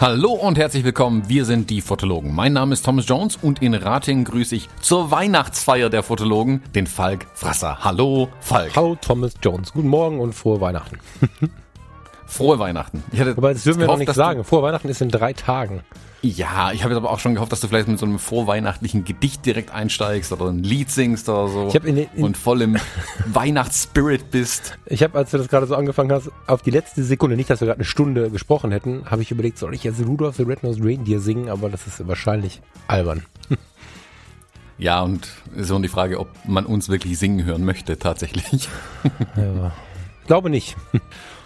Hallo und herzlich willkommen, wir sind die Fotologen. Mein Name ist Thomas Jones und in Rating grüße ich zur Weihnachtsfeier der Fotologen den Falk Frasser. Hallo Falk. Hallo Thomas Jones, guten Morgen und frohe Weihnachten. Frohe Weihnachten. Ich hatte Aber das dürfen wir noch nicht sagen. Frohe Weihnachten ist in drei Tagen. Ja, ich habe jetzt aber auch schon gehofft, dass du vielleicht mit so einem vorweihnachtlichen Gedicht direkt einsteigst oder ein Lied singst oder so. Ich hab in in und voll im Weihnachtsspirit bist. Ich habe, als du das gerade so angefangen hast, auf die letzte Sekunde, nicht, dass wir gerade eine Stunde gesprochen hätten, habe ich überlegt, soll ich jetzt Rudolph the Red-Nosed Reindeer singen? Aber das ist wahrscheinlich albern. Ja, und ist so die Frage, ob man uns wirklich singen hören möchte, tatsächlich. Ja, glaube nicht.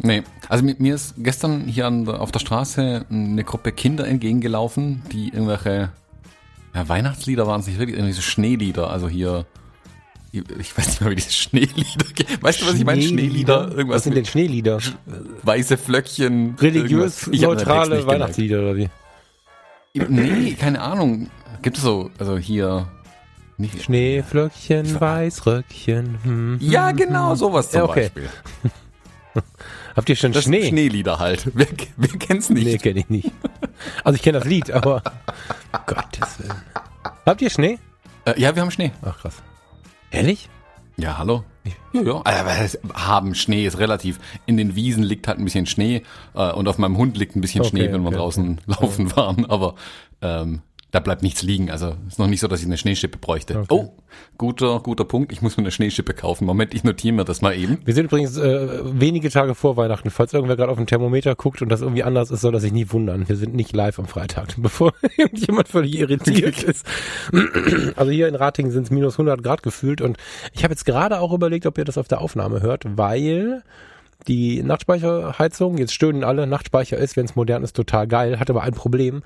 Nee, also mit mir ist gestern hier der, auf der Straße eine Gruppe Kinder entgegengelaufen, die irgendwelche ja, Weihnachtslieder waren es nicht wirklich, irgendwie so Schneelieder, also hier ich weiß nicht mehr, wie diese Schneelieder gehen. Weißt du, was ich meine? Schneelieder? Irgendwas was sind denn Schneelieder? Weiße Flöckchen. Religiös-neutrale Weihnachtslieder oder wie? Nee, keine Ahnung. Gibt es so, also hier. Nicht Schneeflöckchen, Weißröckchen. Hm, ja, genau, sowas zum okay. Beispiel. Habt ihr schon das Schnee? Schneelieder halt. Wer, wer kennt's nicht? Nee, kenne ich nicht. Also ich kenne das Lied, aber Gottes Willen. Habt ihr Schnee? Äh, ja, wir haben Schnee. Ach krass. Ehrlich? Ja, hallo. Ja, ja. Aber haben Schnee ist relativ. In den Wiesen liegt halt ein bisschen Schnee äh, und auf meinem Hund liegt ein bisschen okay, Schnee, wenn wir okay, draußen okay. laufen waren. Aber ähm, da bleibt nichts liegen. Also ist noch nicht so, dass ich eine Schneeschippe bräuchte. Okay. Oh, guter, guter Punkt. Ich muss mir eine Schneeschippe kaufen. Moment, ich notiere mir das mal eben. Wir sind übrigens äh, wenige Tage vor Weihnachten. Falls irgendwer gerade auf den Thermometer guckt und das irgendwie anders ist, soll er sich nie wundern. Wir sind nicht live am Freitag, bevor irgendjemand völlig irritiert ist. also hier in Ratingen sind es minus 100 Grad gefühlt und ich habe jetzt gerade auch überlegt, ob ihr das auf der Aufnahme hört, weil die Nachtspeicherheizung, jetzt stöhnen alle, Nachtspeicher ist, wenn es modern ist, total geil, hat aber ein Problem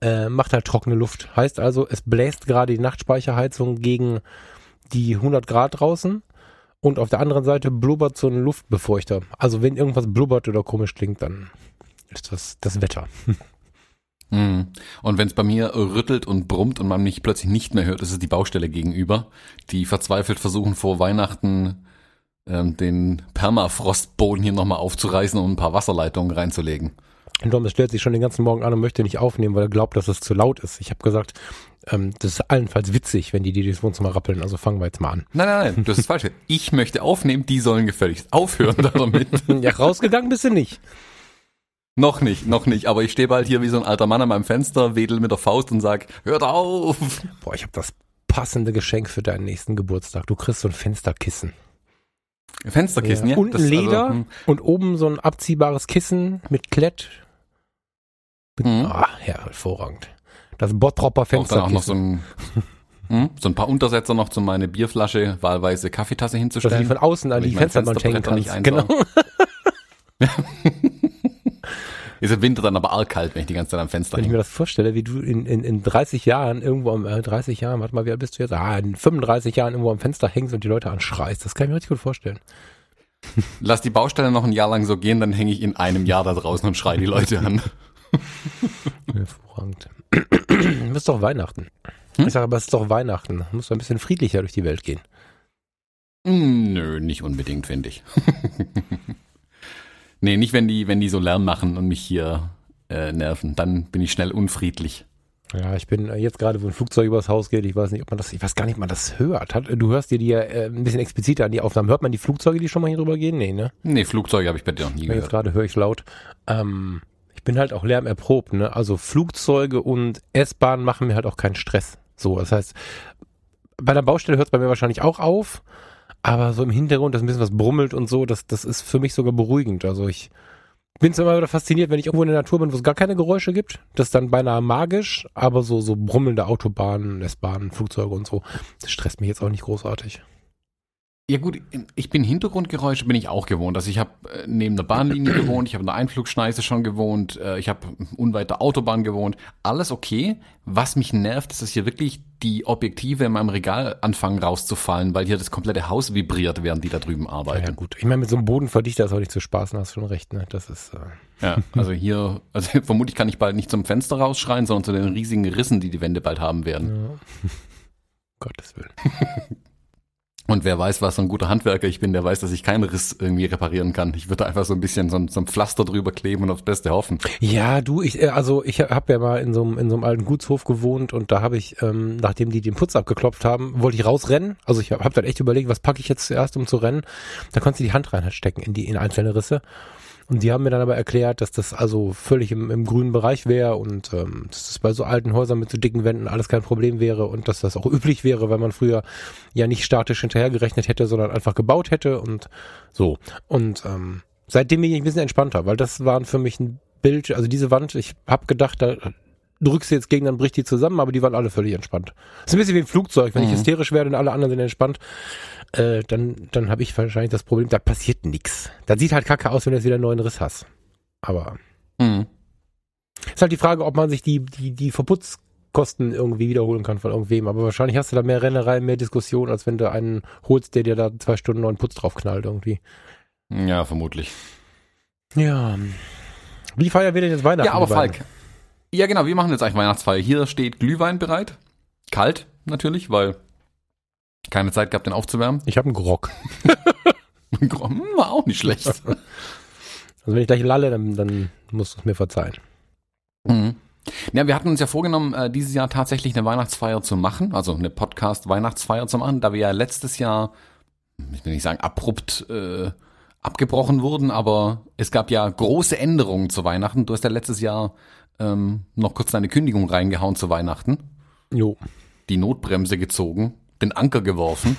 äh, macht halt trockene Luft. Heißt also, es bläst gerade die Nachtspeicherheizung gegen die 100 Grad draußen und auf der anderen Seite blubbert so ein Luftbefeuchter. Also wenn irgendwas blubbert oder komisch klingt, dann ist das das Wetter. Mhm. Und wenn es bei mir rüttelt und brummt und man mich plötzlich nicht mehr hört, ist es die Baustelle gegenüber, die verzweifelt versuchen vor Weihnachten ähm, den Permafrostboden hier nochmal aufzureißen und ein paar Wasserleitungen reinzulegen. Und Thomas stellt sich schon den ganzen Morgen an und möchte nicht aufnehmen, weil er glaubt, dass es zu laut ist. Ich habe gesagt, ähm, das ist allenfalls witzig, wenn die die das Wohnzimmer rappeln. Also fangen wir jetzt mal an. Nein, nein, nein, das ist falsch. Ich möchte aufnehmen, die sollen gefälligst aufhören damit. ja, rausgegangen bist du nicht. Noch nicht, noch nicht. Aber ich stehe bald hier wie so ein alter Mann an meinem Fenster, wedel mit der Faust und sag, hört auf. Boah, ich habe das passende Geschenk für deinen nächsten Geburtstag. Du kriegst so ein Fensterkissen. Fensterkissen, ja. ja. Unten Leder also, hm. und oben so ein abziehbares Kissen mit Klett Mhm. Ah, hervorragend. Das Bottropper Fenster. Auch dann auch noch so ein, hm, so ein paar Untersetzer noch zu meine Bierflasche, wahlweise Kaffeetasse hinzustellen. Dass die von außen an die Fensterbank hängen kannst. Genau. Ist im Winter dann aber arg kalt, wenn ich die ganze Zeit am Fenster Wenn ich mir das vorstelle, wie du in, in, in 30 Jahren irgendwo am, äh, 30 Jahren, warte mal, wie alt bist du jetzt? Ah, in 35 Jahren irgendwo am Fenster hängst und die Leute anschreist. Das kann ich mir richtig gut vorstellen. Lass die Baustelle noch ein Jahr lang so gehen, dann hänge ich in einem Jahr da draußen und schreie die Leute an. Hervorragend. es ist doch Weihnachten. Hm? Ich sage aber, es ist doch Weihnachten. Muss ein bisschen friedlicher durch die Welt gehen. Nö, nicht unbedingt, finde ich. nee, nicht wenn die, wenn die so Lärm machen und mich hier äh, nerven. Dann bin ich schnell unfriedlich. Ja, ich bin jetzt gerade, wo ein Flugzeug übers Haus geht, ich weiß nicht, ob man das, ich weiß gar nicht, ob man das hört. du hörst dir die ja äh, ein bisschen expliziter an die Aufnahmen. Hört man die Flugzeuge, die schon mal hier drüber gehen? Nee, ne? Nee, Flugzeuge habe ich bei dir noch nie gehört. Jetzt gerade höre ich laut. Ähm, bin halt auch lärmerprobt, ne? Also Flugzeuge und S-Bahn machen mir halt auch keinen Stress. So, das heißt, bei der Baustelle hört es bei mir wahrscheinlich auch auf, aber so im Hintergrund, dass ein bisschen was brummelt und so, das, das ist für mich sogar beruhigend. Also ich bin zwar immer wieder fasziniert, wenn ich irgendwo in der Natur bin, wo es gar keine Geräusche gibt. Das ist dann beinahe magisch, aber so, so brummelnde Autobahnen, S-Bahnen, Flugzeuge und so, das stresst mich jetzt auch nicht großartig. Ja gut, ich bin Hintergrundgeräusche bin ich auch gewohnt. Also ich habe äh, neben der Bahnlinie gewohnt, ich habe in der Einflugschneise schon gewohnt, äh, ich habe unweit der Autobahn gewohnt. Alles okay. Was mich nervt, ist, dass hier wirklich die Objektive in meinem Regal anfangen rauszufallen, weil hier das komplette Haus vibriert, während die da drüben arbeiten. Ja, ja gut. Ich meine, mit so einem Bodenverdichter ist auch nicht zu spaßen, hast du schon recht, ne? Das ist. Äh ja, also hier, also vermutlich kann ich bald nicht zum Fenster rausschreien, sondern zu den riesigen Rissen, die die Wände bald haben werden. Ja. Gottes Willen. Und wer weiß, was so ein guter Handwerker ich bin, der weiß, dass ich keinen Riss irgendwie reparieren kann. Ich würde einfach so ein bisschen so ein, so ein Pflaster drüber kleben und aufs Beste hoffen. Ja, du, ich, äh, also ich habe ja mal in so einem in so einem alten Gutshof gewohnt und da habe ich, ähm, nachdem die den Putz abgeklopft haben, wollte ich rausrennen. Also ich habe hab dann echt überlegt, was packe ich jetzt zuerst, um zu rennen. Da konntest du die Hand reinstecken in die in einzelne Risse. Und die haben mir dann aber erklärt, dass das also völlig im, im grünen Bereich wäre und ähm, dass das bei so alten Häusern mit so dicken Wänden alles kein Problem wäre und dass das auch üblich wäre, weil man früher ja nicht statisch hinterhergerechnet hätte, sondern einfach gebaut hätte und so. Und ähm, seitdem bin ich ein bisschen entspannter, weil das waren für mich ein Bild, also diese Wand, ich habe gedacht, da drückst du jetzt gegen, dann bricht die zusammen, aber die waren alle völlig entspannt. Das ist ein bisschen wie ein Flugzeug, wenn mhm. ich hysterisch werde und alle anderen sind entspannt, äh, dann, dann habe ich wahrscheinlich das Problem, da passiert nichts. Das sieht halt kacke aus, wenn du jetzt wieder einen neuen Riss hast. Aber mhm. ist halt die Frage, ob man sich die, die, die Verputzkosten irgendwie wiederholen kann von irgendwem. Aber wahrscheinlich hast du da mehr Rennerei, mehr Diskussion, als wenn du einen holst, der dir da zwei Stunden neuen Putz draufknallt irgendwie. Ja, vermutlich. Ja. Wie feiern wir denn jetzt Weihnachten? Ja, aber Falk. Ja, genau, wir machen jetzt eigentlich Weihnachtsfeier. Hier steht Glühwein bereit. Kalt, natürlich, weil keine Zeit gehabt, den aufzuwärmen. Ich habe einen Grog. Hm, war auch nicht schlecht. Also wenn ich gleich lalle, dann, dann musst du es mir verzeihen. Mhm. Ja, wir hatten uns ja vorgenommen, äh, dieses Jahr tatsächlich eine Weihnachtsfeier zu machen, also eine Podcast-Weihnachtsfeier zu machen, da wir ja letztes Jahr, ich will nicht sagen abrupt äh, abgebrochen wurden, aber es gab ja große Änderungen zu Weihnachten. Du hast ja letztes Jahr ähm, noch kurz deine Kündigung reingehauen zu Weihnachten. Jo. Die Notbremse gezogen den Anker geworfen.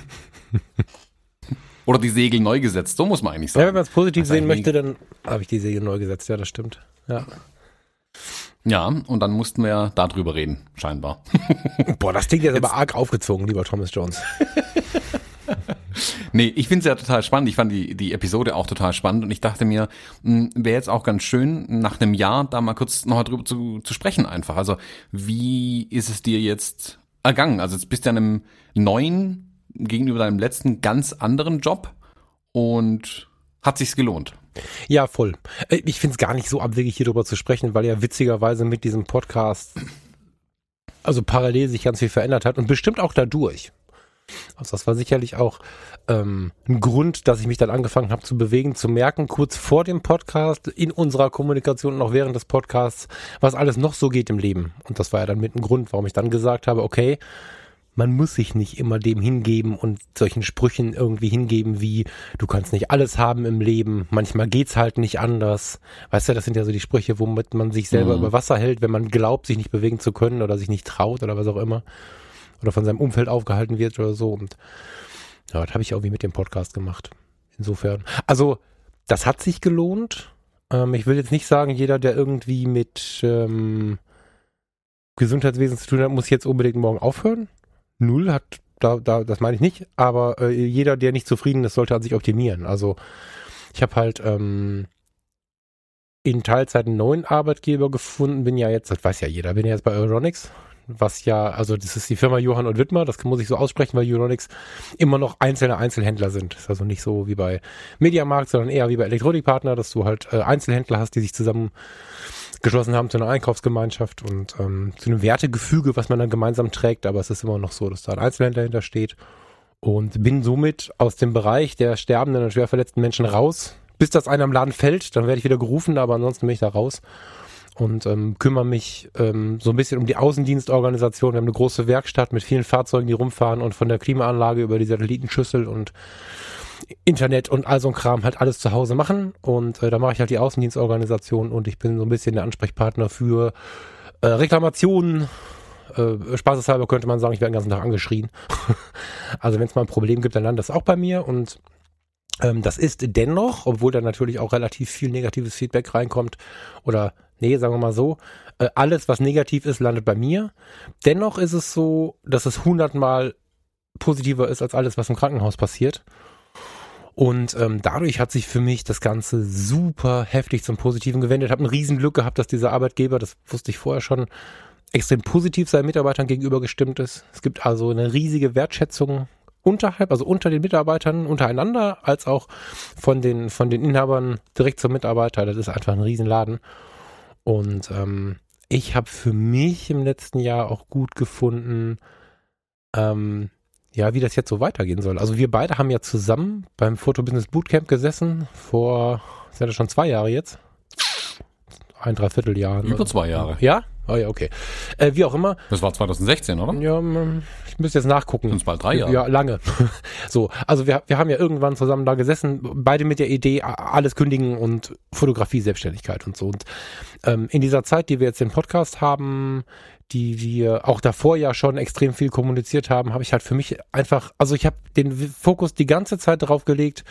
Oder die Segel neu gesetzt, so muss man eigentlich sagen. Ja, wenn man es positiv sehen möchte, dann habe ich die Segel neu gesetzt, ja, das stimmt. Ja. Ja, und dann mussten wir darüber reden, scheinbar. Boah, das klingt jetzt, jetzt aber arg aufgezogen, lieber Thomas Jones. nee, ich finde es ja total spannend. Ich fand die, die Episode auch total spannend und ich dachte mir, hm, wäre jetzt auch ganz schön, nach einem Jahr da mal kurz noch drüber zu, zu sprechen einfach. Also, wie ist es dir jetzt ergangen. Also jetzt bist du ja einem neuen, gegenüber deinem letzten ganz anderen Job und hat sich's gelohnt. Ja, voll. Äh, ich finde es gar nicht so abwegig, hier drüber zu sprechen, weil ja witzigerweise mit diesem Podcast also parallel sich ganz viel verändert hat und bestimmt auch dadurch. Also das war sicherlich auch ähm, ein Grund, dass ich mich dann angefangen habe zu bewegen, zu merken, kurz vor dem Podcast, in unserer Kommunikation und auch während des Podcasts, was alles noch so geht im Leben. Und das war ja dann mit ein Grund, warum ich dann gesagt habe, okay, man muss sich nicht immer dem hingeben und solchen Sprüchen irgendwie hingeben wie, du kannst nicht alles haben im Leben, manchmal geht's halt nicht anders. Weißt du, das sind ja so die Sprüche, womit man sich selber mhm. über Wasser hält, wenn man glaubt, sich nicht bewegen zu können oder sich nicht traut oder was auch immer oder von seinem Umfeld aufgehalten wird oder so. Und ja, das habe ich irgendwie mit dem Podcast gemacht. Insofern. Also, das hat sich gelohnt. Ähm, ich will jetzt nicht sagen, jeder, der irgendwie mit ähm, Gesundheitswesen zu tun hat, muss jetzt unbedingt morgen aufhören. Null hat, da, da, das meine ich nicht, aber äh, jeder, der nicht zufrieden ist, sollte an sich optimieren. Also ich habe halt ähm, in Teilzeit einen neuen Arbeitgeber gefunden, bin ja jetzt, das weiß ja jeder, bin ja jetzt bei Euronics, was ja, also das ist die Firma Johann und Wittmer, das muss ich so aussprechen, weil Euronics immer noch einzelne Einzelhändler sind. Das ist also nicht so wie bei Mediamarkt, sondern eher wie bei Elektronikpartner, dass du halt äh, Einzelhändler hast, die sich zusammen geschlossen haben zu einer Einkaufsgemeinschaft und ähm, zu einem Wertegefüge, was man dann gemeinsam trägt, aber es ist immer noch so, dass da ein Einzelhändler hintersteht und bin somit aus dem Bereich der sterbenden und schwer verletzten Menschen raus. Bis das einer im Laden fällt, dann werde ich wieder gerufen, aber ansonsten bin ich da raus und ähm, kümmere mich ähm, so ein bisschen um die Außendienstorganisation. Wir haben eine große Werkstatt mit vielen Fahrzeugen, die rumfahren und von der Klimaanlage über die Satellitenschüssel und Internet und all so ein Kram halt alles zu Hause machen. Und äh, da mache ich halt die Außendienstorganisation und ich bin so ein bisschen der Ansprechpartner für äh, Reklamationen. Äh, spaßeshalber könnte man sagen, ich werde den ganzen Tag angeschrien. also wenn es mal ein Problem gibt, dann landet das auch bei mir und ähm, das ist dennoch, obwohl da natürlich auch relativ viel negatives Feedback reinkommt oder nee, sagen wir mal so, äh, alles, was negativ ist, landet bei mir. Dennoch ist es so, dass es hundertmal positiver ist als alles, was im Krankenhaus passiert. Und ähm, dadurch hat sich für mich das Ganze super heftig zum Positiven gewendet. Ich habe ein Riesenglück gehabt, dass dieser Arbeitgeber, das wusste ich vorher schon, extrem positiv seinen Mitarbeitern gegenüber gestimmt ist. Es gibt also eine riesige Wertschätzung unterhalb, also unter den Mitarbeitern untereinander, als auch von den, von den Inhabern direkt zum Mitarbeiter. Das ist einfach ein Riesenladen. Und ähm, ich habe für mich im letzten Jahr auch gut gefunden, ähm, ja, wie das jetzt so weitergehen soll. Also wir beide haben ja zusammen beim Fotobusiness Bootcamp gesessen vor, ist ja das schon zwei Jahre jetzt? Ein Dreivierteljahr. Über zwei Jahre. Ja? Oh ja, okay. Äh, wie auch immer. Das war 2016, oder? Ja, ich müsste jetzt nachgucken. Sind bald drei Jahre. Ja, lange. so, also wir, wir haben ja irgendwann zusammen da gesessen, beide mit der Idee, alles kündigen und Fotografie, Selbstständigkeit und so. Und ähm, in dieser Zeit, die wir jetzt den Podcast haben, die wir auch davor ja schon extrem viel kommuniziert haben, habe ich halt für mich einfach, also ich habe den Fokus die ganze Zeit darauf gelegt,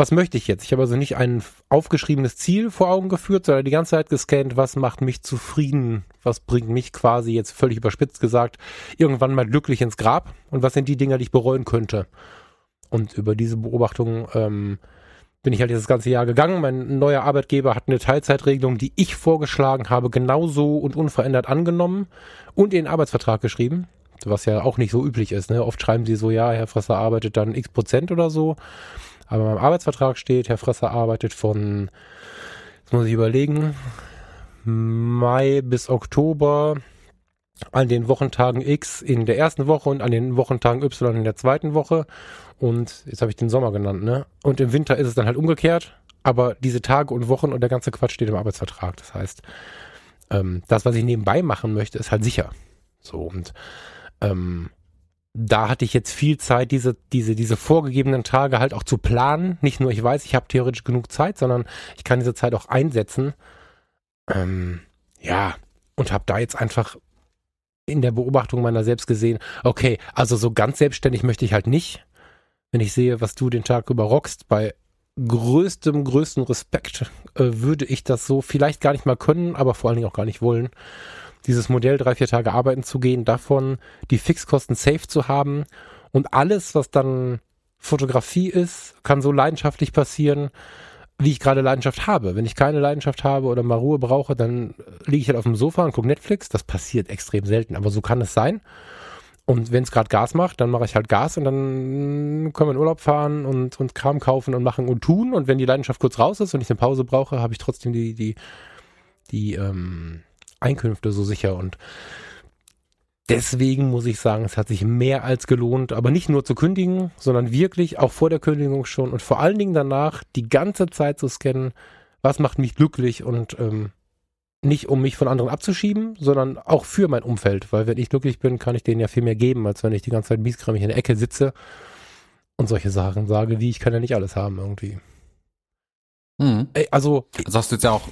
was möchte ich jetzt? Ich habe also nicht ein aufgeschriebenes Ziel vor Augen geführt, sondern die ganze Zeit gescannt, was macht mich zufrieden, was bringt mich quasi jetzt völlig überspitzt gesagt irgendwann mal glücklich ins Grab und was sind die Dinge, die ich bereuen könnte. Und über diese Beobachtung ähm, bin ich halt dieses ganze Jahr gegangen. Mein neuer Arbeitgeber hat eine Teilzeitregelung, die ich vorgeschlagen habe, genauso und unverändert angenommen und in den Arbeitsvertrag geschrieben was ja auch nicht so üblich ist. Ne? Oft schreiben sie so, ja, Herr Fresser arbeitet dann x Prozent oder so. Aber beim Arbeitsvertrag steht, Herr Fresser arbeitet von, jetzt muss ich überlegen, Mai bis Oktober an den Wochentagen X in der ersten Woche und an den Wochentagen Y in der zweiten Woche. Und jetzt habe ich den Sommer genannt, ne? Und im Winter ist es dann halt umgekehrt. Aber diese Tage und Wochen und der ganze Quatsch steht im Arbeitsvertrag. Das heißt, ähm, das, was ich nebenbei machen möchte, ist halt sicher. So und ähm, da hatte ich jetzt viel Zeit, diese, diese, diese vorgegebenen Tage halt auch zu planen. Nicht nur, ich weiß, ich habe theoretisch genug Zeit, sondern ich kann diese Zeit auch einsetzen. Ähm, ja, und habe da jetzt einfach in der Beobachtung meiner selbst gesehen, okay, also so ganz selbstständig möchte ich halt nicht. Wenn ich sehe, was du den Tag über rockst, bei größtem, größten Respekt äh, würde ich das so vielleicht gar nicht mal können, aber vor allen Dingen auch gar nicht wollen dieses Modell drei, vier Tage arbeiten zu gehen, davon die Fixkosten safe zu haben und alles, was dann Fotografie ist, kann so leidenschaftlich passieren, wie ich gerade Leidenschaft habe. Wenn ich keine Leidenschaft habe oder mal Ruhe brauche, dann liege ich halt auf dem Sofa und gucke Netflix. Das passiert extrem selten, aber so kann es sein. Und wenn es gerade Gas macht, dann mache ich halt Gas und dann können wir in Urlaub fahren und, und Kram kaufen und machen und tun. Und wenn die Leidenschaft kurz raus ist und ich eine Pause brauche, habe ich trotzdem die, die, die, ähm, Einkünfte so sicher und deswegen muss ich sagen, es hat sich mehr als gelohnt, aber nicht nur zu kündigen, sondern wirklich auch vor der Kündigung schon und vor allen Dingen danach die ganze Zeit zu scannen, was macht mich glücklich und ähm, nicht um mich von anderen abzuschieben, sondern auch für mein Umfeld, weil wenn ich glücklich bin, kann ich denen ja viel mehr geben, als wenn ich die ganze Zeit mieskramig in der Ecke sitze und solche Sachen sage, wie ich kann ja nicht alles haben irgendwie. Mhm. Ey, also, das hast du jetzt ja auch.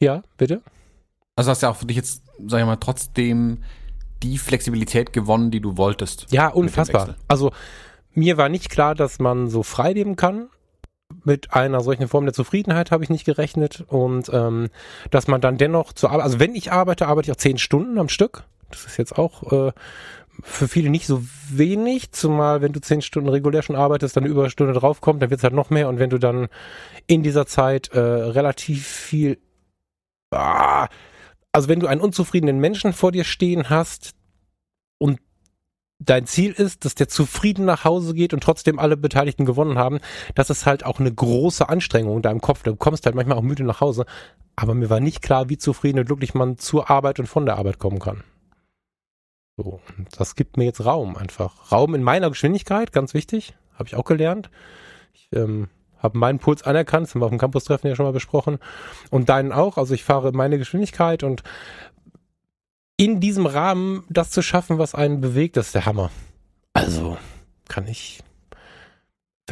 Ja, bitte? Also hast du ja auch für dich jetzt, sag ich mal, trotzdem die Flexibilität gewonnen, die du wolltest. Ja, unfassbar. Also mir war nicht klar, dass man so frei leben kann. Mit einer solchen Form der Zufriedenheit habe ich nicht gerechnet. Und ähm, dass man dann dennoch zu arbeiten, also wenn ich arbeite, arbeite ich auch zehn Stunden am Stück. Das ist jetzt auch äh, für viele nicht so wenig, zumal wenn du zehn Stunden regulär schon arbeitest, dann eine Überstunde draufkommt, dann wird es halt noch mehr. Und wenn du dann in dieser Zeit äh, relativ viel ah, also wenn du einen unzufriedenen Menschen vor dir stehen hast und dein Ziel ist, dass der zufrieden nach Hause geht und trotzdem alle Beteiligten gewonnen haben, das ist halt auch eine große Anstrengung in deinem Kopf. Du kommst halt manchmal auch müde nach Hause. Aber mir war nicht klar, wie zufrieden und glücklich man zur Arbeit und von der Arbeit kommen kann. So, das gibt mir jetzt Raum einfach. Raum in meiner Geschwindigkeit, ganz wichtig, habe ich auch gelernt. Ich ähm, habe meinen Puls anerkannt, das haben wir auf dem Campus-Treffen ja schon mal besprochen. Und deinen auch. Also ich fahre meine Geschwindigkeit und in diesem Rahmen das zu schaffen, was einen bewegt, das ist der Hammer. Also kann ich.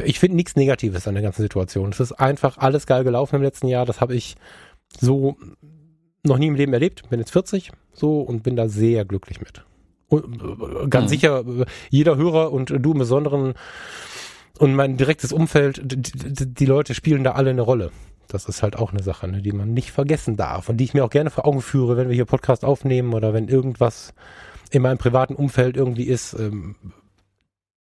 Ich finde nichts Negatives an der ganzen Situation. Es ist einfach alles geil gelaufen im letzten Jahr. Das habe ich so noch nie im Leben erlebt. Bin jetzt 40 so und bin da sehr glücklich mit. Und, äh, ganz mhm. sicher, jeder Hörer und du im Besonderen und mein direktes Umfeld, die, die, Leute spielen da alle eine Rolle. Das ist halt auch eine Sache, ne, die man nicht vergessen darf und die ich mir auch gerne vor Augen führe, wenn wir hier Podcast aufnehmen oder wenn irgendwas in meinem privaten Umfeld irgendwie ist. Ähm,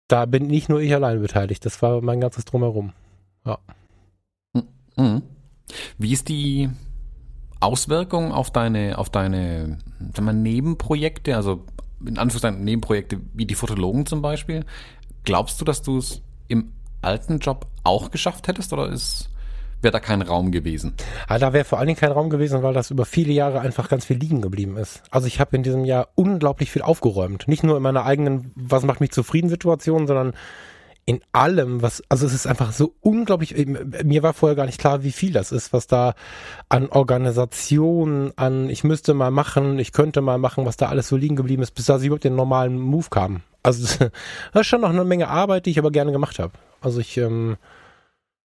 da bin nicht nur ich allein beteiligt. Das war mein ganzes Drumherum. Ja. Mhm. Wie ist die Auswirkung auf deine, auf deine sagen wir, Nebenprojekte, also in Anführungszeichen Nebenprojekte wie die Fotologen zum Beispiel? Glaubst du, dass du es im alten Job auch geschafft hättest oder ist wäre da kein Raum gewesen. Ah, da wäre vor allen Dingen kein Raum gewesen, weil das über viele Jahre einfach ganz viel liegen geblieben ist. Also ich habe in diesem Jahr unglaublich viel aufgeräumt. Nicht nur in meiner eigenen, was macht mich zufrieden Situation, sondern in allem, was, also es ist einfach so unglaublich, mir war vorher gar nicht klar, wie viel das ist, was da an Organisation, an ich müsste mal machen, ich könnte mal machen, was da alles so liegen geblieben ist, bis da sie überhaupt den normalen Move kam. Also das ist schon noch eine Menge Arbeit, die ich aber gerne gemacht habe. Also ich ähm,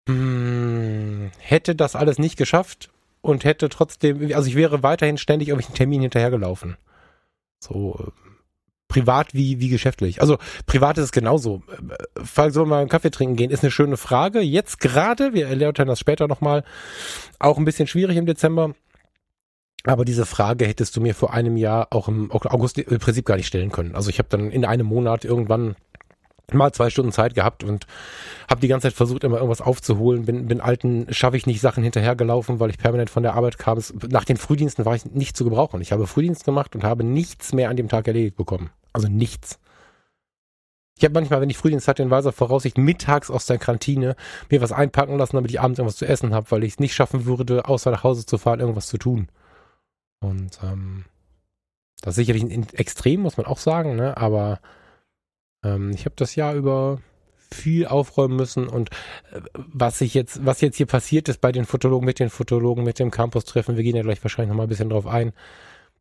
hm, hätte das alles nicht geschafft und hätte trotzdem, also ich wäre weiterhin ständig irgendwelchen Termin hinterhergelaufen. So äh, privat wie, wie geschäftlich. Also privat ist es genauso. Falls wir mal einen Kaffee trinken gehen, ist eine schöne Frage. Jetzt gerade, wir erläutern das später nochmal, auch ein bisschen schwierig im Dezember. Aber diese Frage hättest du mir vor einem Jahr auch im August im Prinzip gar nicht stellen können. Also ich habe dann in einem Monat irgendwann mal zwei Stunden Zeit gehabt und habe die ganze Zeit versucht, immer irgendwas aufzuholen. Bin, bin alten, schaffe ich nicht Sachen hinterhergelaufen, weil ich permanent von der Arbeit kam. Nach den Frühdiensten war ich nicht zu gebrauchen. Ich habe Frühdienst gemacht und habe nichts mehr an dem Tag erledigt bekommen. Also nichts. Ich habe manchmal, wenn ich Frühdienst hatte, in weiser Voraussicht mittags aus der Kantine mir was einpacken lassen, damit ich abends irgendwas zu essen habe, weil ich es nicht schaffen würde, außer nach Hause zu fahren, irgendwas zu tun. Und ähm, das ist sicherlich ein Extrem, muss man auch sagen, ne? aber ähm, ich habe das Jahr über viel aufräumen müssen und äh, was ich jetzt, was jetzt hier passiert ist bei den Fotologen, mit den Fotologen, mit dem Campus-Treffen, wir gehen ja gleich wahrscheinlich noch mal ein bisschen drauf ein,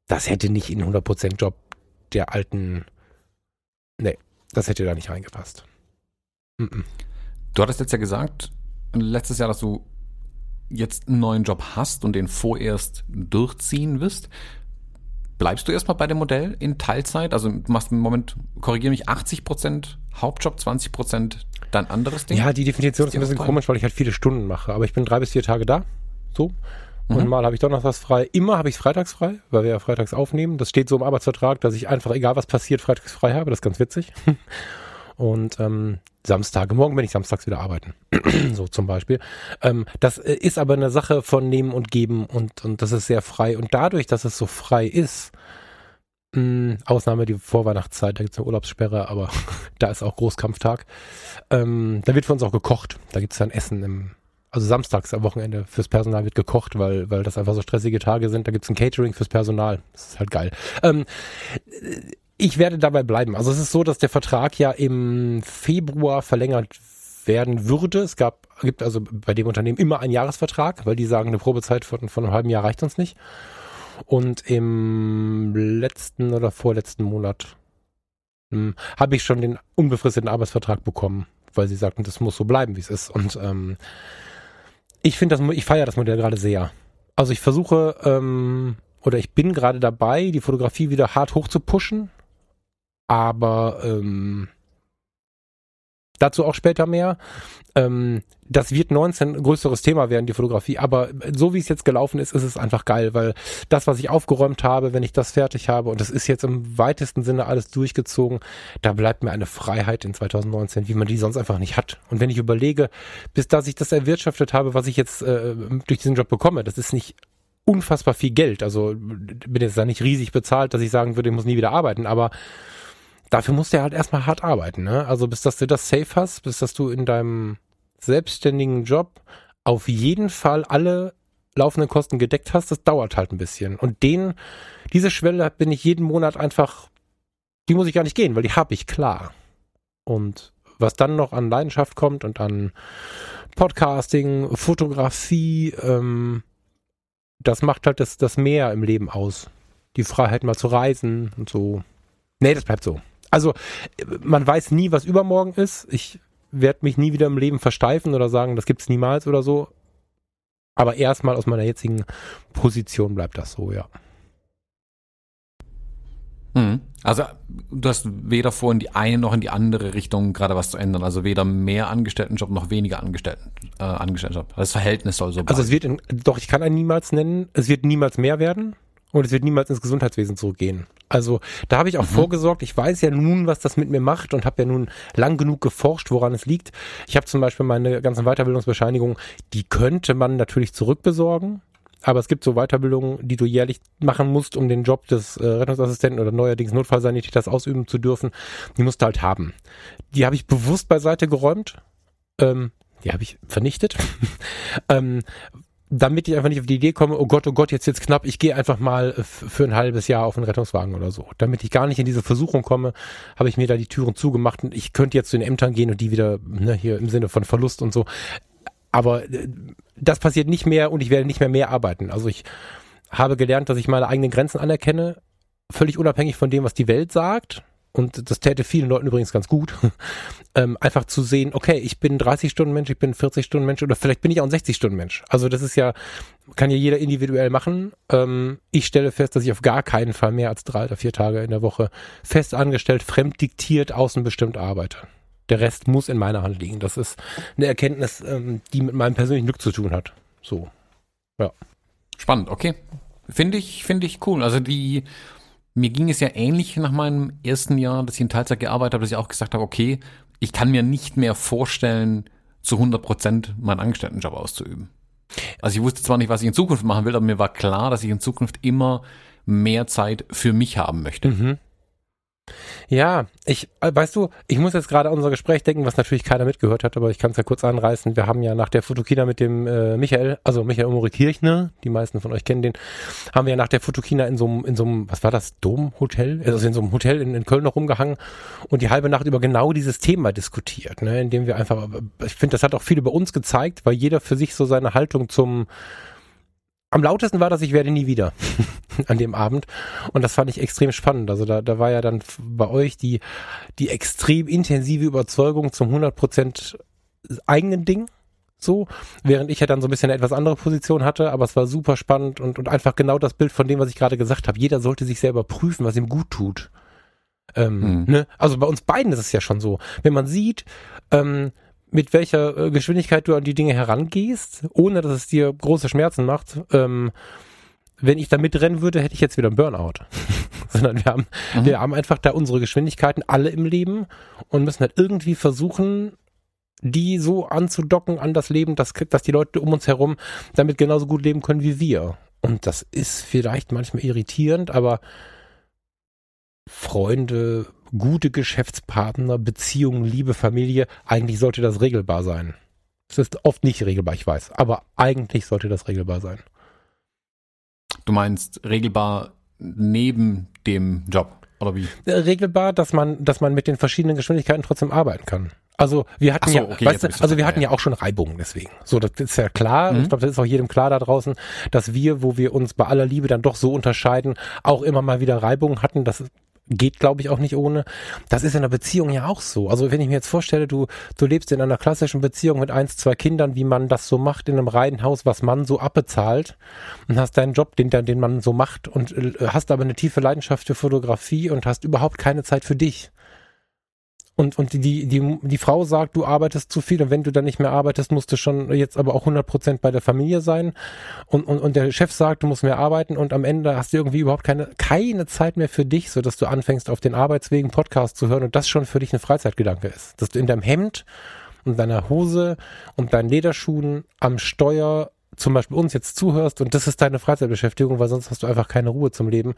das hätte nicht in 100% Job der alten, nee, das hätte da nicht reingepasst. Mm -mm. Du hattest jetzt ja gesagt, letztes Jahr, dass du jetzt einen neuen Job hast und den vorerst durchziehen wirst. Bleibst du erstmal bei dem Modell in Teilzeit? Also du machst im Moment, korrigiere mich, 80 Prozent Hauptjob, 20 Prozent dein anderes Ding? Ja, die Definition ist ein bisschen komisch, weil ich halt viele Stunden mache. Aber ich bin drei bis vier Tage da. So. Und mhm. mal habe ich donnerstags frei. Immer habe ich freitags frei, weil wir ja freitags aufnehmen. Das steht so im Arbeitsvertrag, dass ich einfach, egal was passiert, freitags frei habe. Das ist ganz witzig. Und ähm, Samstage, morgen bin ich samstags wieder arbeiten. so zum Beispiel. Ähm, das äh, ist aber eine Sache von Nehmen und Geben und, und das ist sehr frei. Und dadurch, dass es so frei ist, mh, hm, Ausnahme die Vorweihnachtszeit, da gibt's eine Urlaubssperre, aber da ist auch Großkampftag. Ähm, da wird für uns auch gekocht. Da gibt's dann Essen im, also samstags am Wochenende fürs Personal wird gekocht, weil, weil das einfach so stressige Tage sind. Da gibt's ein Catering fürs Personal. Das ist halt geil. Ähm, ich werde dabei bleiben. Also es ist so, dass der Vertrag ja im Februar verlängert werden würde. Es gab, gibt also bei dem Unternehmen immer einen Jahresvertrag, weil die sagen, eine Probezeit von, von einem halben Jahr reicht uns nicht. Und im letzten oder vorletzten Monat hm, habe ich schon den unbefristeten Arbeitsvertrag bekommen, weil sie sagten, das muss so bleiben, wie es ist. Und ähm, ich finde das, ich feiere das Modell gerade sehr. Also ich versuche ähm, oder ich bin gerade dabei, die Fotografie wieder hart hoch zu pushen aber ähm, dazu auch später mehr. Ähm, das wird 19 größeres Thema werden, die Fotografie, aber so wie es jetzt gelaufen ist, ist es einfach geil, weil das, was ich aufgeräumt habe, wenn ich das fertig habe und das ist jetzt im weitesten Sinne alles durchgezogen, da bleibt mir eine Freiheit in 2019, wie man die sonst einfach nicht hat. Und wenn ich überlege, bis dass ich das erwirtschaftet habe, was ich jetzt äh, durch diesen Job bekomme, das ist nicht unfassbar viel Geld. Also bin jetzt da nicht riesig bezahlt, dass ich sagen würde, ich muss nie wieder arbeiten, aber dafür musst du ja halt erstmal hart arbeiten, ne? Also bis dass du das safe hast, bis dass du in deinem selbstständigen Job auf jeden Fall alle laufenden Kosten gedeckt hast, das dauert halt ein bisschen. Und den, diese Schwelle bin ich jeden Monat einfach, die muss ich gar nicht gehen, weil die habe ich klar. Und was dann noch an Leidenschaft kommt und an Podcasting, Fotografie, ähm, das macht halt das, das Mehr im Leben aus. Die Freiheit mal zu reisen und so. Nee, das bleibt so. Also man weiß nie, was übermorgen ist. Ich werde mich nie wieder im Leben versteifen oder sagen, das gibt's niemals oder so. Aber erstmal aus meiner jetzigen Position bleibt das so, ja. Mhm. Also du hast weder vor, in die eine noch in die andere Richtung gerade was zu ändern. Also weder mehr Angestelltenjob noch weniger Angestellten, äh, Angestelltenjob. Das Verhältnis soll so bleiben. Also es wird, in, doch ich kann einen niemals nennen, es wird niemals mehr werden. Und es wird niemals ins Gesundheitswesen zurückgehen. Also da habe ich auch mhm. vorgesorgt. Ich weiß ja nun, was das mit mir macht und habe ja nun lang genug geforscht, woran es liegt. Ich habe zum Beispiel meine ganzen Weiterbildungsbescheinigungen, die könnte man natürlich zurückbesorgen. Aber es gibt so Weiterbildungen, die du jährlich machen musst, um den Job des äh, Rettungsassistenten oder neuerdings Notfallsanitäters ausüben zu dürfen. Die musst du halt haben. Die habe ich bewusst beiseite geräumt. Ähm, die habe ich vernichtet. ähm, damit ich einfach nicht auf die Idee komme, oh Gott, oh Gott, jetzt jetzt knapp, ich gehe einfach mal für ein halbes Jahr auf einen Rettungswagen oder so. Damit ich gar nicht in diese Versuchung komme, habe ich mir da die Türen zugemacht und ich könnte jetzt zu den Ämtern gehen und die wieder, ne, hier im Sinne von Verlust und so. Aber äh, das passiert nicht mehr und ich werde nicht mehr mehr arbeiten. Also ich habe gelernt, dass ich meine eigenen Grenzen anerkenne, völlig unabhängig von dem, was die Welt sagt und das täte vielen Leuten übrigens ganz gut, ähm, einfach zu sehen, okay, ich bin 30 Stunden Mensch, ich bin 40 Stunden Mensch oder vielleicht bin ich auch ein 60 Stunden Mensch. Also das ist ja, kann ja jeder individuell machen. Ähm, ich stelle fest, dass ich auf gar keinen Fall mehr als drei oder vier Tage in der Woche fest angestellt, fremd diktiert, außenbestimmt arbeite. Der Rest muss in meiner Hand liegen. Das ist eine Erkenntnis, ähm, die mit meinem persönlichen Glück zu tun hat. So. Ja. Spannend, okay. Finde ich, finde ich cool. Also die, mir ging es ja ähnlich nach meinem ersten Jahr, dass ich in Teilzeit gearbeitet habe, dass ich auch gesagt habe, okay, ich kann mir nicht mehr vorstellen, zu 100 Prozent meinen Angestelltenjob auszuüben. Also ich wusste zwar nicht, was ich in Zukunft machen will, aber mir war klar, dass ich in Zukunft immer mehr Zeit für mich haben möchte. Mhm. Ja, ich, äh, weißt du, ich muss jetzt gerade an unser Gespräch denken, was natürlich keiner mitgehört hat, aber ich kann es ja kurz anreißen. Wir haben ja nach der Fotokina mit dem äh, Michael, also Michael Umori Kirchner, die meisten von euch kennen den, haben wir ja nach der Fotokina in so einem, in so einem, was war das, Domhotel? Also in so einem Hotel in, in Köln noch rumgehangen und die halbe Nacht über genau dieses Thema diskutiert, ne, indem wir einfach, ich finde, das hat auch viel über uns gezeigt, weil jeder für sich so seine Haltung zum am lautesten war das, ich werde nie wieder an dem Abend. Und das fand ich extrem spannend. Also da, da war ja dann bei euch die, die extrem intensive Überzeugung zum 100% eigenen Ding. So, während ich ja dann so ein bisschen eine etwas andere Position hatte, aber es war super spannend und, und einfach genau das Bild von dem, was ich gerade gesagt habe. Jeder sollte sich selber prüfen, was ihm gut tut. Ähm, mhm. ne? Also bei uns beiden ist es ja schon so. Wenn man sieht, ähm, mit welcher äh, Geschwindigkeit du an die Dinge herangehst, ohne dass es dir große Schmerzen macht. Ähm, wenn ich da mitrennen würde, hätte ich jetzt wieder einen Burnout. Sondern wir haben, mhm. wir haben einfach da unsere Geschwindigkeiten alle im Leben und müssen halt irgendwie versuchen, die so anzudocken an das Leben, dass, dass die Leute um uns herum damit genauso gut leben können wie wir. Und das ist vielleicht manchmal irritierend, aber Freunde, gute Geschäftspartner, Beziehungen, Liebe, Familie, eigentlich sollte das regelbar sein. Es ist oft nicht regelbar, ich weiß, aber eigentlich sollte das regelbar sein. Du meinst regelbar neben dem Job oder wie? Äh, regelbar, dass man, dass man mit den verschiedenen Geschwindigkeiten trotzdem arbeiten kann. Also wir hatten so, ja, okay, weißt du, also wir hatten ja. ja auch schon Reibungen deswegen. So, das ist ja klar. Mhm. Ich glaube, das ist auch jedem klar da draußen, dass wir, wo wir uns bei aller Liebe dann doch so unterscheiden, auch immer mal wieder Reibungen hatten. Das geht, glaube ich, auch nicht ohne. Das ist in einer Beziehung ja auch so. Also wenn ich mir jetzt vorstelle, du, du lebst in einer klassischen Beziehung mit eins, zwei Kindern, wie man das so macht in einem Reihenhaus, was man so abbezahlt und hast deinen Job, den, den man so macht und äh, hast aber eine tiefe Leidenschaft für Fotografie und hast überhaupt keine Zeit für dich und, und die, die, die Frau sagt, du arbeitest zu viel und wenn du dann nicht mehr arbeitest, musst du schon jetzt aber auch 100 Prozent bei der Familie sein und, und, und der Chef sagt, du musst mehr arbeiten und am Ende hast du irgendwie überhaupt keine, keine Zeit mehr für dich, so dass du anfängst auf den Arbeitswegen Podcast zu hören und das schon für dich ein Freizeitgedanke ist. Dass du in deinem Hemd und deiner Hose und deinen Lederschuhen am Steuer zum Beispiel uns jetzt zuhörst und das ist deine Freizeitbeschäftigung, weil sonst hast du einfach keine Ruhe zum Leben.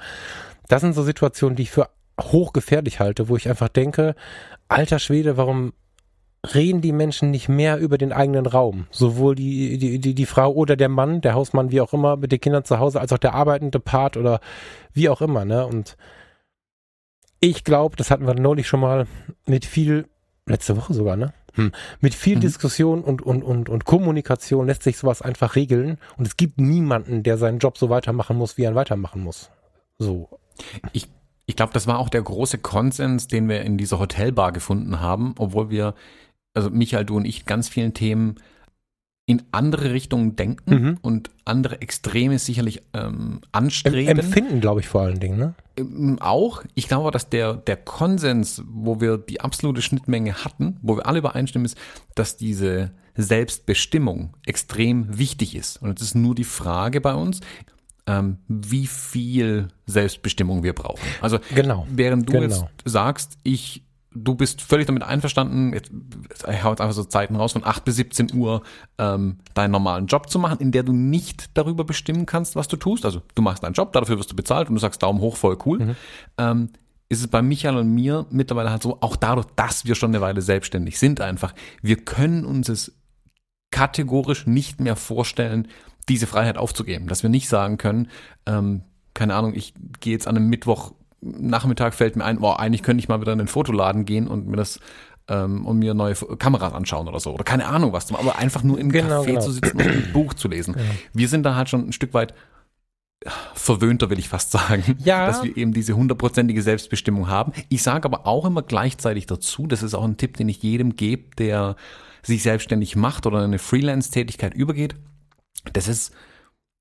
Das sind so Situationen, die ich für hochgefährlich halte, wo ich einfach denke, alter Schwede, warum reden die Menschen nicht mehr über den eigenen Raum? Sowohl die, die, die, die Frau oder der Mann, der Hausmann, wie auch immer, mit den Kindern zu Hause, als auch der arbeitende Part oder wie auch immer, ne? Und ich glaube, das hatten wir neulich schon mal mit viel, letzte Woche sogar, ne? Hm. Mit viel mhm. Diskussion und, und, und, und Kommunikation lässt sich sowas einfach regeln. Und es gibt niemanden, der seinen Job so weitermachen muss, wie er ihn weitermachen muss. So. Ich ich glaube, das war auch der große Konsens, den wir in dieser Hotelbar gefunden haben, obwohl wir, also Michael, du und ich, ganz vielen Themen in andere Richtungen denken mhm. und andere Extreme sicherlich ähm, anstreben. Empfinden, glaube ich, vor allen Dingen, ne? Ähm, auch. Ich glaube, dass der, der Konsens, wo wir die absolute Schnittmenge hatten, wo wir alle übereinstimmen, ist, dass diese Selbstbestimmung extrem wichtig ist. Und es ist nur die Frage bei uns, ähm, wie viel Selbstbestimmung wir brauchen. Also genau, während du genau. jetzt sagst, ich du bist völlig damit einverstanden, jetzt, ich hau jetzt einfach so Zeiten raus, von 8 bis 17 Uhr ähm, deinen normalen Job zu machen, in der du nicht darüber bestimmen kannst, was du tust. Also du machst deinen Job, dafür wirst du bezahlt und du sagst Daumen hoch, voll cool. Mhm. Ähm, ist es bei Michael und mir mittlerweile halt so, auch dadurch, dass wir schon eine Weile selbstständig sind einfach, wir können uns es kategorisch nicht mehr vorstellen, diese Freiheit aufzugeben. Dass wir nicht sagen können, ähm, keine Ahnung, ich gehe jetzt an einem Mittwoch Nachmittag fällt mir ein, boah, eigentlich könnte ich mal wieder in den Fotoladen gehen und mir das ähm, und mir neue Kameras anschauen oder so. Oder keine Ahnung was, aber einfach nur im genau, Café genau. zu sitzen und ein Buch zu lesen. Ja. Wir sind da halt schon ein Stück weit verwöhnter, will ich fast sagen, ja. dass wir eben diese hundertprozentige Selbstbestimmung haben. Ich sage aber auch immer gleichzeitig dazu, das ist auch ein Tipp, den ich jedem gebe, der sich selbstständig macht oder eine Freelance-Tätigkeit übergeht. Das ist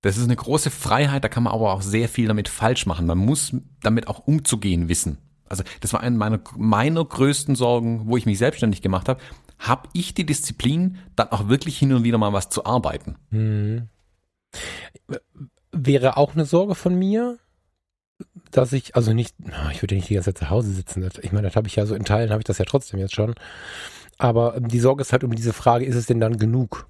das ist eine große Freiheit, da kann man aber auch sehr viel damit falsch machen. Man muss damit auch umzugehen wissen. Also das war eine meiner, meiner größten Sorgen, wo ich mich selbstständig gemacht habe. Habe ich die Disziplin, dann auch wirklich hin und wieder mal was zu arbeiten? Hm. Wäre auch eine Sorge von mir, dass ich, also nicht, ich würde nicht die ganze Zeit zu Hause sitzen. Ich meine, das habe ich ja so in Teilen, habe ich das ja trotzdem jetzt schon. Aber die Sorge ist halt um diese Frage, ist es denn dann genug?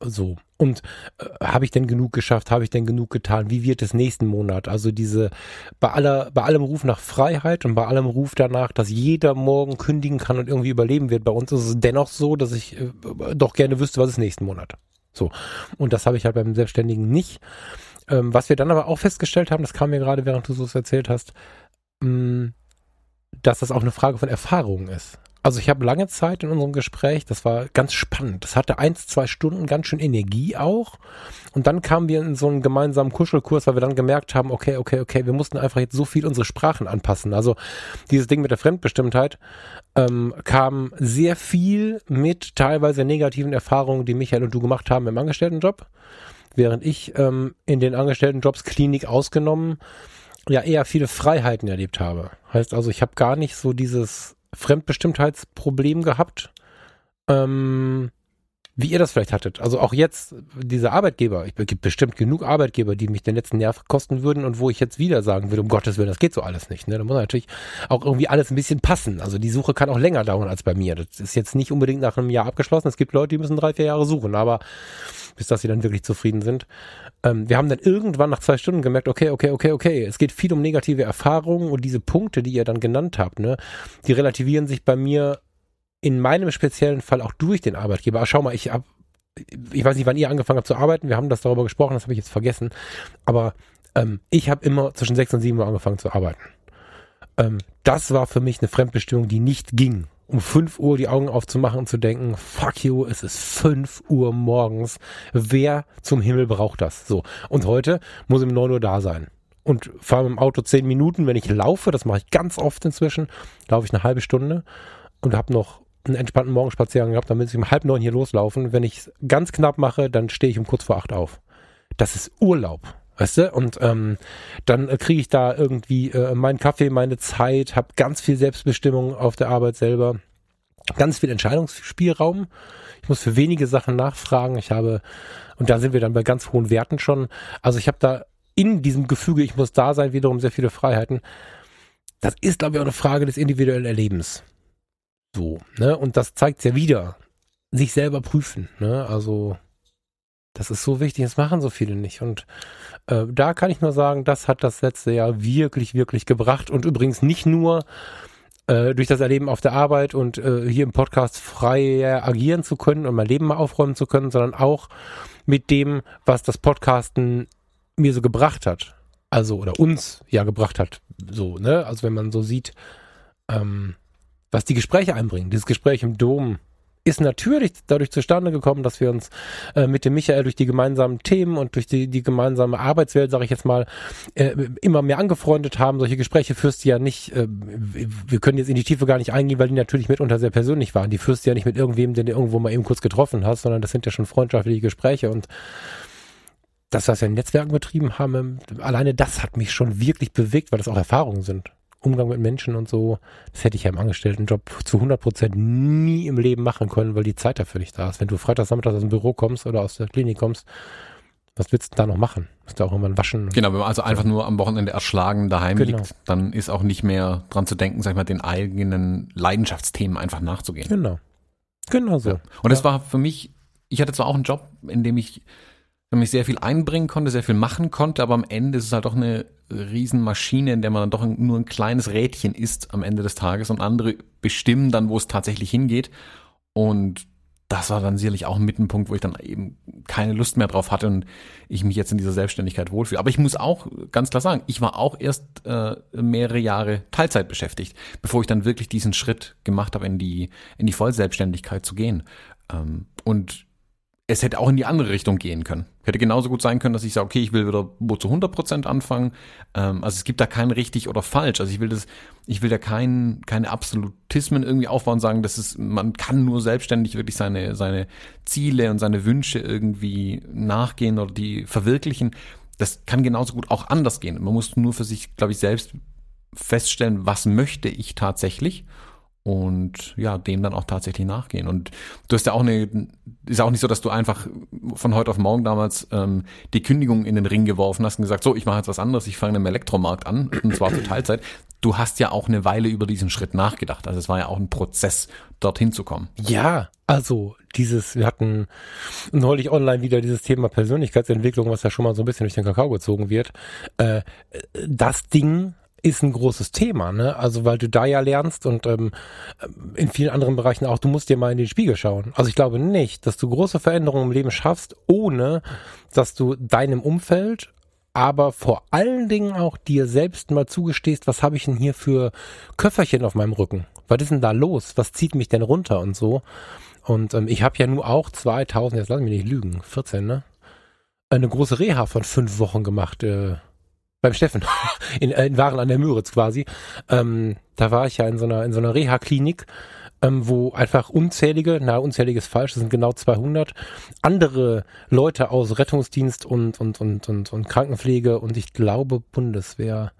So. Und äh, habe ich denn genug geschafft? Habe ich denn genug getan? Wie wird es nächsten Monat? Also diese, bei aller, bei allem Ruf nach Freiheit und bei allem Ruf danach, dass jeder morgen kündigen kann und irgendwie überleben wird, bei uns ist es dennoch so, dass ich äh, doch gerne wüsste, was ist nächsten Monat. So. Und das habe ich halt beim Selbstständigen nicht. Ähm, was wir dann aber auch festgestellt haben, das kam mir gerade, während du so erzählt hast, mh, mm, dass das auch eine Frage von Erfahrung ist. Also ich habe lange Zeit in unserem Gespräch, das war ganz spannend. Das hatte eins, zwei Stunden ganz schön Energie auch. Und dann kamen wir in so einen gemeinsamen Kuschelkurs, weil wir dann gemerkt haben, okay, okay, okay, wir mussten einfach jetzt so viel unsere Sprachen anpassen. Also dieses Ding mit der Fremdbestimmtheit ähm, kam sehr viel mit teilweise negativen Erfahrungen, die Michael und du gemacht haben im Angestelltenjob. Während ich ähm, in den Angestelltenjobs Klinik ausgenommen ja eher viele Freiheiten erlebt habe. Heißt also, ich habe gar nicht so dieses Fremdbestimmtheitsproblem gehabt, ähm, wie ihr das vielleicht hattet. Also auch jetzt, diese Arbeitgeber, ich gibt bestimmt genug Arbeitgeber, die mich den letzten Nerv kosten würden und wo ich jetzt wieder sagen würde, um Gottes Willen, das geht so alles nicht. Ne? Da muss natürlich auch irgendwie alles ein bisschen passen. Also die Suche kann auch länger dauern als bei mir. Das ist jetzt nicht unbedingt nach einem Jahr abgeschlossen. Es gibt Leute, die müssen drei, vier Jahre suchen, aber bis dass sie dann wirklich zufrieden sind. Ähm, wir haben dann irgendwann nach zwei Stunden gemerkt, okay, okay, okay, okay, es geht viel um negative Erfahrungen und diese Punkte, die ihr dann genannt habt, ne, die relativieren sich bei mir in meinem speziellen Fall auch durch den Arbeitgeber. Schau mal, ich hab, ich weiß nicht, wann ihr angefangen habt zu arbeiten, wir haben das darüber gesprochen, das habe ich jetzt vergessen, aber ähm, ich habe immer zwischen sechs und sieben Uhr angefangen zu arbeiten. Ähm, das war für mich eine Fremdbestimmung, die nicht ging um 5 Uhr die Augen aufzumachen und zu denken, fuck you, es ist 5 Uhr morgens. Wer zum Himmel braucht das? So. Und heute muss ich um 9 Uhr da sein. Und fahre mit dem Auto 10 Minuten, wenn ich laufe, das mache ich ganz oft inzwischen, laufe ich eine halbe Stunde und habe noch einen entspannten Morgenspaziergang gehabt, dann muss ich um halb neun hier loslaufen. Wenn ich es ganz knapp mache, dann stehe ich um kurz vor acht auf. Das ist Urlaub. Weißt du? Und ähm, dann äh, kriege ich da irgendwie äh, meinen Kaffee, meine Zeit, habe ganz viel Selbstbestimmung auf der Arbeit selber, ganz viel Entscheidungsspielraum. Ich muss für wenige Sachen nachfragen. Ich habe, und da sind wir dann bei ganz hohen Werten schon. Also ich habe da in diesem Gefüge, ich muss da sein, wiederum sehr viele Freiheiten. Das ist, glaube ich, auch eine Frage des individuellen Erlebens. So, ne? Und das zeigt ja wieder. Sich selber prüfen, ne? Also, das ist so wichtig, das machen so viele nicht. Und äh, da kann ich nur sagen, das hat das letzte Jahr wirklich, wirklich gebracht. Und übrigens nicht nur äh, durch das Erleben auf der Arbeit und äh, hier im Podcast frei agieren zu können und mein Leben mal aufräumen zu können, sondern auch mit dem, was das Podcasten mir so gebracht hat. Also, oder uns ja gebracht hat. So, ne? Also, wenn man so sieht, ähm, was die Gespräche einbringen. Dieses Gespräch im Dom, ist natürlich dadurch zustande gekommen, dass wir uns äh, mit dem Michael durch die gemeinsamen Themen und durch die, die gemeinsame Arbeitswelt, sage ich jetzt mal, äh, immer mehr angefreundet haben. Solche Gespräche führst du ja nicht, äh, wir können jetzt in die Tiefe gar nicht eingehen, weil die natürlich mitunter sehr persönlich waren. Die führst du ja nicht mit irgendwem, den du irgendwo mal eben kurz getroffen hast, sondern das sind ja schon freundschaftliche Gespräche und wir das ja in Netzwerken betrieben haben, alleine das hat mich schon wirklich bewegt, weil das auch Erfahrungen sind. Umgang mit Menschen und so, das hätte ich ja im Angestelltenjob zu 100 Prozent nie im Leben machen können, weil die Zeit dafür nicht da ist. Wenn du freitags, samstags aus dem Büro kommst oder aus der Klinik kommst, was willst du da noch machen? Musst du auch irgendwann waschen? Genau, wenn man also einfach nur am Wochenende erschlagen daheim genau. liegt, dann ist auch nicht mehr dran zu denken, sag ich mal, den eigenen Leidenschaftsthemen einfach nachzugehen. Genau. Genau so. Ja. Und es ja. war für mich, ich hatte zwar auch einen Job, in dem ich mich sehr viel einbringen konnte, sehr viel machen konnte, aber am Ende ist es halt doch eine Riesenmaschine, in der man dann doch nur ein kleines Rädchen ist am Ende des Tages und andere bestimmen dann, wo es tatsächlich hingeht. Und das war dann sicherlich auch ein Mittenpunkt, wo ich dann eben keine Lust mehr drauf hatte und ich mich jetzt in dieser Selbstständigkeit wohlfühle. Aber ich muss auch ganz klar sagen, ich war auch erst äh, mehrere Jahre Teilzeit beschäftigt, bevor ich dann wirklich diesen Schritt gemacht habe, in die, in die Vollselbstständigkeit zu gehen. Ähm, und es hätte auch in die andere Richtung gehen können. Hätte genauso gut sein können, dass ich sage, okay, ich will wieder wo zu 100 Prozent anfangen. Ähm, also es gibt da kein richtig oder falsch. Also ich will das, ich will da kein, keine Absolutismen irgendwie aufbauen und sagen, das ist, man kann nur selbstständig wirklich seine, seine Ziele und seine Wünsche irgendwie nachgehen oder die verwirklichen. Das kann genauso gut auch anders gehen. Man muss nur für sich, glaube ich, selbst feststellen, was möchte ich tatsächlich und ja, dem dann auch tatsächlich nachgehen. Und du hast ja auch eine, ist auch nicht so, dass du einfach von heute auf morgen damals ähm, die Kündigung in den Ring geworfen hast und gesagt, so, ich mache jetzt was anderes, ich fange im Elektromarkt an, und zwar zur Teilzeit. Du hast ja auch eine Weile über diesen Schritt nachgedacht. Also es war ja auch ein Prozess, dorthin zu kommen. Ja, also dieses, wir hatten neulich online wieder dieses Thema Persönlichkeitsentwicklung, was ja schon mal so ein bisschen durch den Kakao gezogen wird. Äh, das Ding ist ein großes Thema, ne? Also weil du da ja lernst und ähm, in vielen anderen Bereichen auch, du musst dir mal in den Spiegel schauen. Also ich glaube nicht, dass du große Veränderungen im Leben schaffst, ohne dass du deinem Umfeld, aber vor allen Dingen auch dir selbst mal zugestehst, was habe ich denn hier für Köfferchen auf meinem Rücken? Was ist denn da los? Was zieht mich denn runter und so? Und ähm, ich habe ja nur auch 2000, jetzt lass mich nicht lügen, 14, ne? Eine große Reha von fünf Wochen gemacht. Äh, beim Steffen in, äh, in Waren an der Müritz quasi. Ähm, da war ich ja in so einer in so einer Reha-Klinik, ähm, wo einfach unzählige, na unzähliges falsch, das sind genau 200 andere Leute aus Rettungsdienst und und und und, und Krankenpflege und ich glaube Bundeswehr.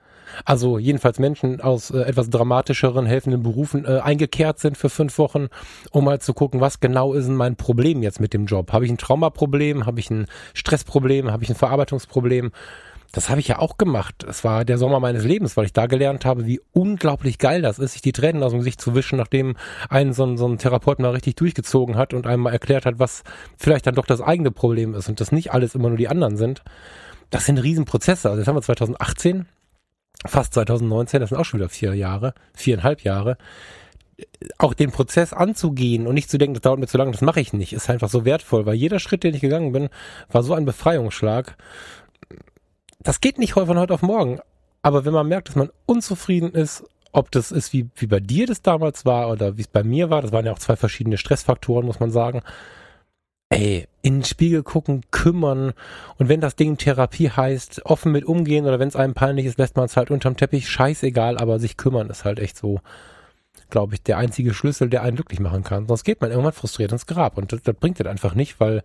Also jedenfalls Menschen aus äh, etwas dramatischeren, helfenden Berufen äh, eingekehrt sind für fünf Wochen, um mal zu gucken, was genau ist denn mein Problem jetzt mit dem Job? Habe ich ein Traumaproblem? Habe ich ein Stressproblem? Habe ich ein Verarbeitungsproblem? Das habe ich ja auch gemacht. Es war der Sommer meines Lebens, weil ich da gelernt habe, wie unglaublich geil das ist, sich die Tränen aus dem Gesicht zu wischen, nachdem einen so ein, so ein Therapeut mal richtig durchgezogen hat und einem mal erklärt hat, was vielleicht dann doch das eigene Problem ist und dass nicht alles immer nur die anderen sind. Das sind Riesenprozesse. Also jetzt haben wir 2018, fast 2019, das sind auch schon wieder vier Jahre, viereinhalb Jahre auch den Prozess anzugehen und nicht zu denken, das dauert mir zu lange, das mache ich nicht, ist einfach so wertvoll, weil jeder Schritt, den ich gegangen bin, war so ein Befreiungsschlag das geht nicht von heute auf morgen. Aber wenn man merkt, dass man unzufrieden ist, ob das ist, wie, wie bei dir das damals war oder wie es bei mir war, das waren ja auch zwei verschiedene Stressfaktoren, muss man sagen. Ey, in den Spiegel gucken, kümmern und wenn das Ding Therapie heißt, offen mit umgehen oder wenn es einem peinlich ist, lässt man es halt unterm Teppich, scheißegal, aber sich kümmern ist halt echt so, glaube ich, der einzige Schlüssel, der einen glücklich machen kann. Sonst geht man irgendwann frustriert ins Grab und das, das bringt das einfach nicht, weil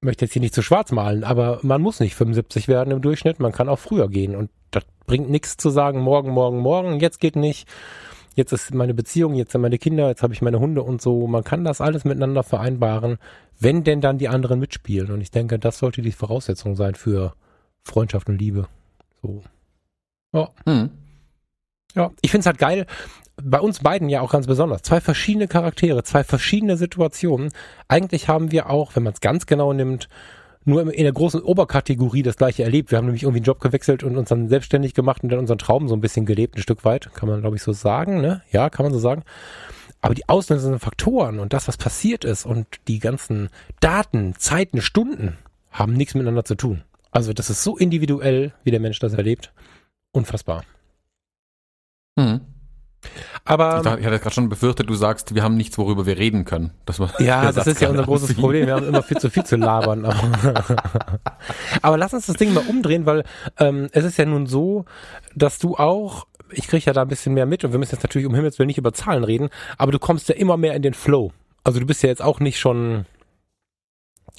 möchte jetzt hier nicht zu schwarz malen, aber man muss nicht 75 werden im Durchschnitt, man kann auch früher gehen und das bringt nichts zu sagen, morgen, morgen, morgen, jetzt geht nicht, jetzt ist meine Beziehung, jetzt sind meine Kinder, jetzt habe ich meine Hunde und so. Man kann das alles miteinander vereinbaren, wenn denn dann die anderen mitspielen. Und ich denke, das sollte die Voraussetzung sein für Freundschaft und Liebe. So. Ja. Hm. Ja, ich finde es halt geil, bei uns beiden ja auch ganz besonders. Zwei verschiedene Charaktere, zwei verschiedene Situationen. Eigentlich haben wir auch, wenn man es ganz genau nimmt, nur in der großen Oberkategorie das gleiche erlebt. Wir haben nämlich irgendwie einen Job gewechselt und uns dann selbstständig gemacht und dann unseren Traum so ein bisschen gelebt, ein Stück weit. Kann man, glaube ich, so sagen, ne? Ja, kann man so sagen. Aber die auslösenden Faktoren und das, was passiert ist und die ganzen Daten, Zeiten, Stunden haben nichts miteinander zu tun. Also das ist so individuell, wie der Mensch das erlebt. Unfassbar. Mhm. Aber ich, hatte gerade schon befürchtet, du sagst, wir haben nichts, worüber wir reden können. Das ja, das ist ja unser großes anziehen. Problem. Wir haben immer viel zu viel zu labern. Aber lass uns das Ding mal umdrehen, weil ähm, es ist ja nun so, dass du auch ich kriege ja da ein bisschen mehr mit und wir müssen jetzt natürlich um Himmels Willen nicht über Zahlen reden, aber du kommst ja immer mehr in den Flow. Also du bist ja jetzt auch nicht schon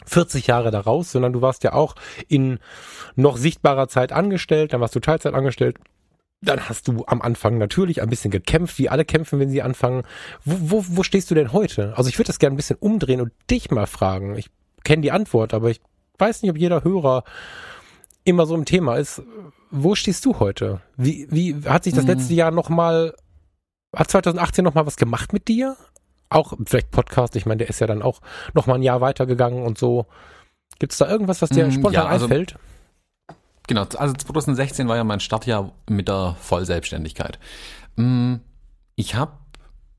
40 Jahre da raus, sondern du warst ja auch in noch sichtbarer Zeit angestellt, dann warst du Teilzeit angestellt dann hast du am Anfang natürlich ein bisschen gekämpft, wie alle kämpfen, wenn sie anfangen. Wo, wo, wo stehst du denn heute? Also ich würde das gerne ein bisschen umdrehen und dich mal fragen. Ich kenne die Antwort, aber ich weiß nicht, ob jeder Hörer immer so im Thema ist. Wo stehst du heute? Wie, wie hat sich das mhm. letzte Jahr nochmal, hat 2018 nochmal was gemacht mit dir? Auch vielleicht Podcast, ich meine, der ist ja dann auch nochmal ein Jahr weitergegangen und so. Gibt es da irgendwas, was dir mhm, spontan ja, also, einfällt? Genau, also 2016 war ja mein Startjahr mit der Vollselbstständigkeit. Mm, ich habe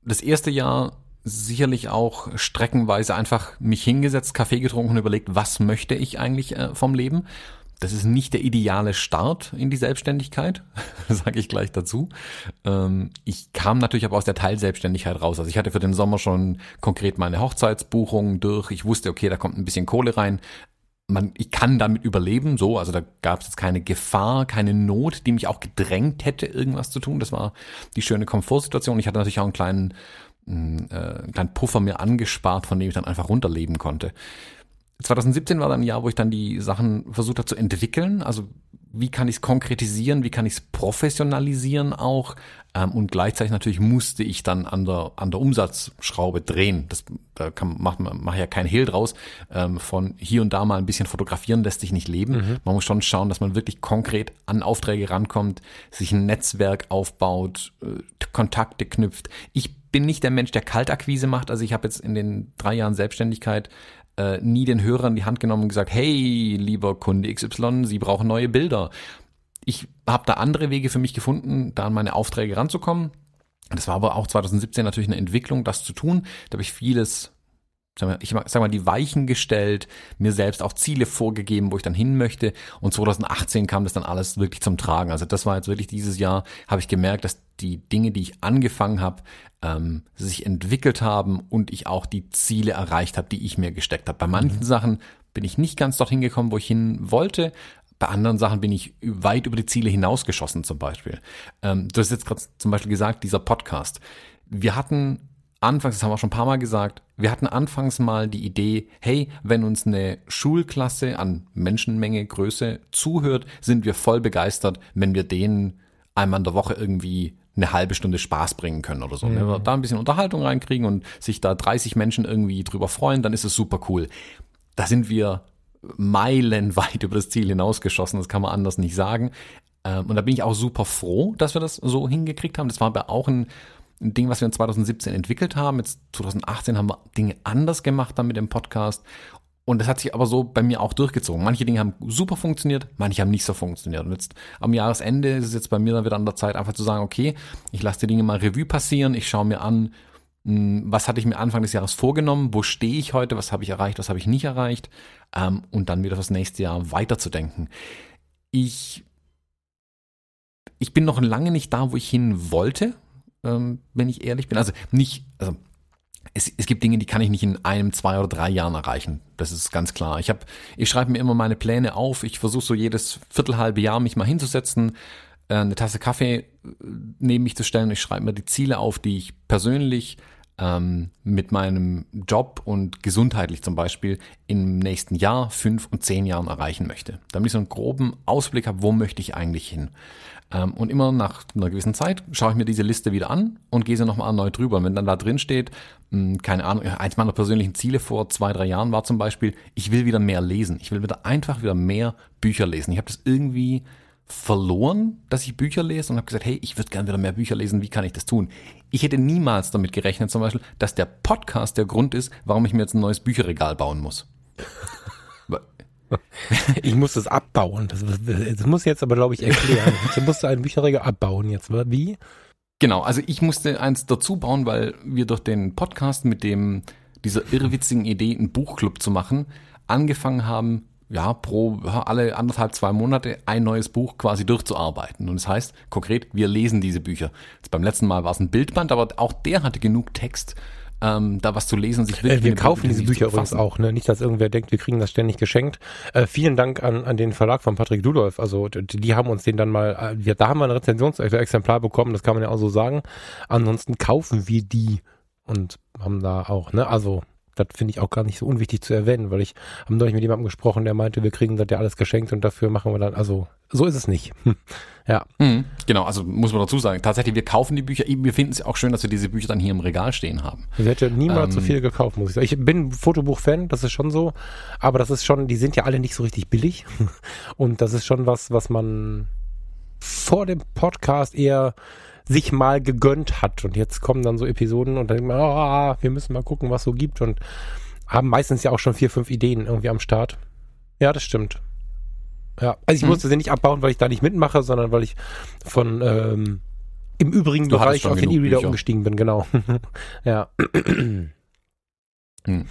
das erste Jahr sicherlich auch streckenweise einfach mich hingesetzt, Kaffee getrunken und überlegt, was möchte ich eigentlich äh, vom Leben. Das ist nicht der ideale Start in die Selbstständigkeit, sage ich gleich dazu. Ähm, ich kam natürlich aber aus der Teilselbstständigkeit raus. Also ich hatte für den Sommer schon konkret meine Hochzeitsbuchungen durch. Ich wusste, okay, da kommt ein bisschen Kohle rein. Man, ich kann damit überleben, so, also da gab es jetzt keine Gefahr, keine Not, die mich auch gedrängt hätte, irgendwas zu tun. Das war die schöne Komfortsituation. Ich hatte natürlich auch einen kleinen, mm, äh, einen kleinen Puffer mir angespart, von dem ich dann einfach runterleben konnte. 2017 war dann ein Jahr, wo ich dann die Sachen versucht habe zu entwickeln. Also wie kann ich es konkretisieren, wie kann ich es professionalisieren auch. Ähm, und gleichzeitig natürlich musste ich dann an der, an der Umsatzschraube drehen. Das, da kann, macht man macht ja kein Hehl draus. Ähm, von hier und da mal ein bisschen fotografieren lässt sich nicht leben. Mhm. Man muss schon schauen, dass man wirklich konkret an Aufträge rankommt, sich ein Netzwerk aufbaut, äh, Kontakte knüpft. Ich bin nicht der Mensch, der Kaltakquise macht. Also ich habe jetzt in den drei Jahren Selbstständigkeit äh, nie den Hörer in die Hand genommen und gesagt, hey, lieber Kunde XY, Sie brauchen neue Bilder. Ich habe da andere Wege für mich gefunden, da an meine Aufträge ranzukommen. Das war aber auch 2017 natürlich eine Entwicklung, das zu tun. Da habe ich vieles ich sag mal, die Weichen gestellt, mir selbst auch Ziele vorgegeben, wo ich dann hin möchte. Und 2018 kam das dann alles wirklich zum Tragen. Also das war jetzt wirklich dieses Jahr, habe ich gemerkt, dass die Dinge, die ich angefangen habe, ähm, sich entwickelt haben und ich auch die Ziele erreicht habe, die ich mir gesteckt habe. Bei manchen mhm. Sachen bin ich nicht ganz dorthin gekommen, wo ich hin wollte. Bei anderen Sachen bin ich weit über die Ziele hinausgeschossen zum Beispiel. Ähm, du hast jetzt gerade zum Beispiel gesagt, dieser Podcast. Wir hatten anfangs, das haben wir schon ein paar Mal gesagt, wir hatten anfangs mal die Idee, hey, wenn uns eine Schulklasse an Menschenmenge, Größe zuhört, sind wir voll begeistert, wenn wir denen einmal in der Woche irgendwie eine halbe Stunde Spaß bringen können oder so. Mhm. Wenn wir da ein bisschen Unterhaltung reinkriegen und sich da 30 Menschen irgendwie drüber freuen, dann ist es super cool. Da sind wir meilenweit über das Ziel hinausgeschossen, das kann man anders nicht sagen. Ähm, und da bin ich auch super froh, dass wir das so hingekriegt haben. Das war aber auch ein Ding, was wir in 2017 entwickelt haben. Jetzt 2018 haben wir Dinge anders gemacht dann mit dem Podcast. Und das hat sich aber so bei mir auch durchgezogen. Manche Dinge haben super funktioniert, manche haben nicht so funktioniert. Und jetzt am Jahresende ist es jetzt bei mir dann wieder an der Zeit, einfach zu sagen, okay, ich lasse die Dinge mal Revue passieren, ich schaue mir an, hm, was hatte ich mir Anfang des Jahres vorgenommen, wo stehe ich heute, was habe ich erreicht, was habe ich nicht erreicht, ähm, und dann wieder fürs nächste Jahr weiterzudenken. Ich, ich bin noch lange nicht da, wo ich hin wollte, ähm, wenn ich ehrlich bin. Also nicht, also es, es gibt Dinge, die kann ich nicht in einem, zwei oder drei Jahren erreichen. Das ist ganz klar. Ich ich schreibe mir immer meine Pläne auf. Ich versuche so jedes viertelhalbe Jahr mich mal hinzusetzen, äh, eine Tasse Kaffee äh, neben mich zu stellen. Ich schreibe mir die Ziele auf, die ich persönlich ähm, mit meinem Job und gesundheitlich zum Beispiel im nächsten Jahr, fünf und zehn Jahren erreichen möchte. Damit ich so einen groben Ausblick habe, wo möchte ich eigentlich hin. Ähm, und immer nach einer gewissen Zeit schaue ich mir diese Liste wieder an und gehe sie nochmal erneut drüber. Und wenn dann da drin steht, hm, keine Ahnung, eins meiner persönlichen Ziele vor zwei, drei Jahren war zum Beispiel, ich will wieder mehr lesen. Ich will wieder einfach wieder mehr Bücher lesen. Ich habe das irgendwie verloren, dass ich Bücher lese und habe gesagt, hey, ich würde gerne wieder mehr Bücher lesen, wie kann ich das tun? Ich hätte niemals damit gerechnet, zum Beispiel, dass der Podcast der Grund ist, warum ich mir jetzt ein neues Bücherregal bauen muss. Ich muss das abbauen. Das, das muss jetzt aber, glaube ich, erklären. Du musst ein Bücherregal abbauen jetzt. Wie? Genau, also ich musste eins dazu bauen, weil wir durch den Podcast mit dem dieser irrwitzigen Idee, einen Buchclub zu machen, angefangen haben, ja, pro ja, alle anderthalb, zwei Monate ein neues Buch quasi durchzuarbeiten. Und das heißt, konkret, wir lesen diese Bücher. Jetzt beim letzten Mal war es ein Bildband, aber auch der hatte genug Text, ähm, da was zu lesen sich wirklich. Äh, wir kaufen diese Bücher übrigens auch, ne? Nicht, dass irgendwer denkt, wir kriegen das ständig geschenkt. Äh, vielen Dank an, an den Verlag von Patrick Dudolf. Also die, die haben uns den dann mal, äh, wir, da haben wir ein Rezensionsexemplar bekommen, das kann man ja auch so sagen. Ansonsten kaufen wir die und haben da auch, ne? Also das finde ich auch gar nicht so unwichtig zu erwähnen, weil ich habe neulich mit jemandem gesprochen, der meinte, wir kriegen das ja alles geschenkt und dafür machen wir dann, also so ist es nicht. ja. Mhm, genau, also muss man dazu sagen, tatsächlich, wir kaufen die Bücher, wir finden es auch schön, dass wir diese Bücher dann hier im Regal stehen haben. Ich hätte niemals ähm, so viel gekauft, muss ich sagen. Ich bin Fotobuch-Fan, das ist schon so, aber das ist schon, die sind ja alle nicht so richtig billig und das ist schon was, was man vor dem Podcast eher sich mal gegönnt hat. Und jetzt kommen dann so Episoden und dann denkt man, oh, wir müssen mal gucken, was so gibt und haben meistens ja auch schon vier, fünf Ideen irgendwie am Start. Ja, das stimmt. Ja, also ich hm. musste sie nicht abbauen, weil ich da nicht mitmache, sondern weil ich von ähm, Im Übrigen, Du bevor hattest ich auf den E-Reader umgestiegen bin, genau. ja. Hm.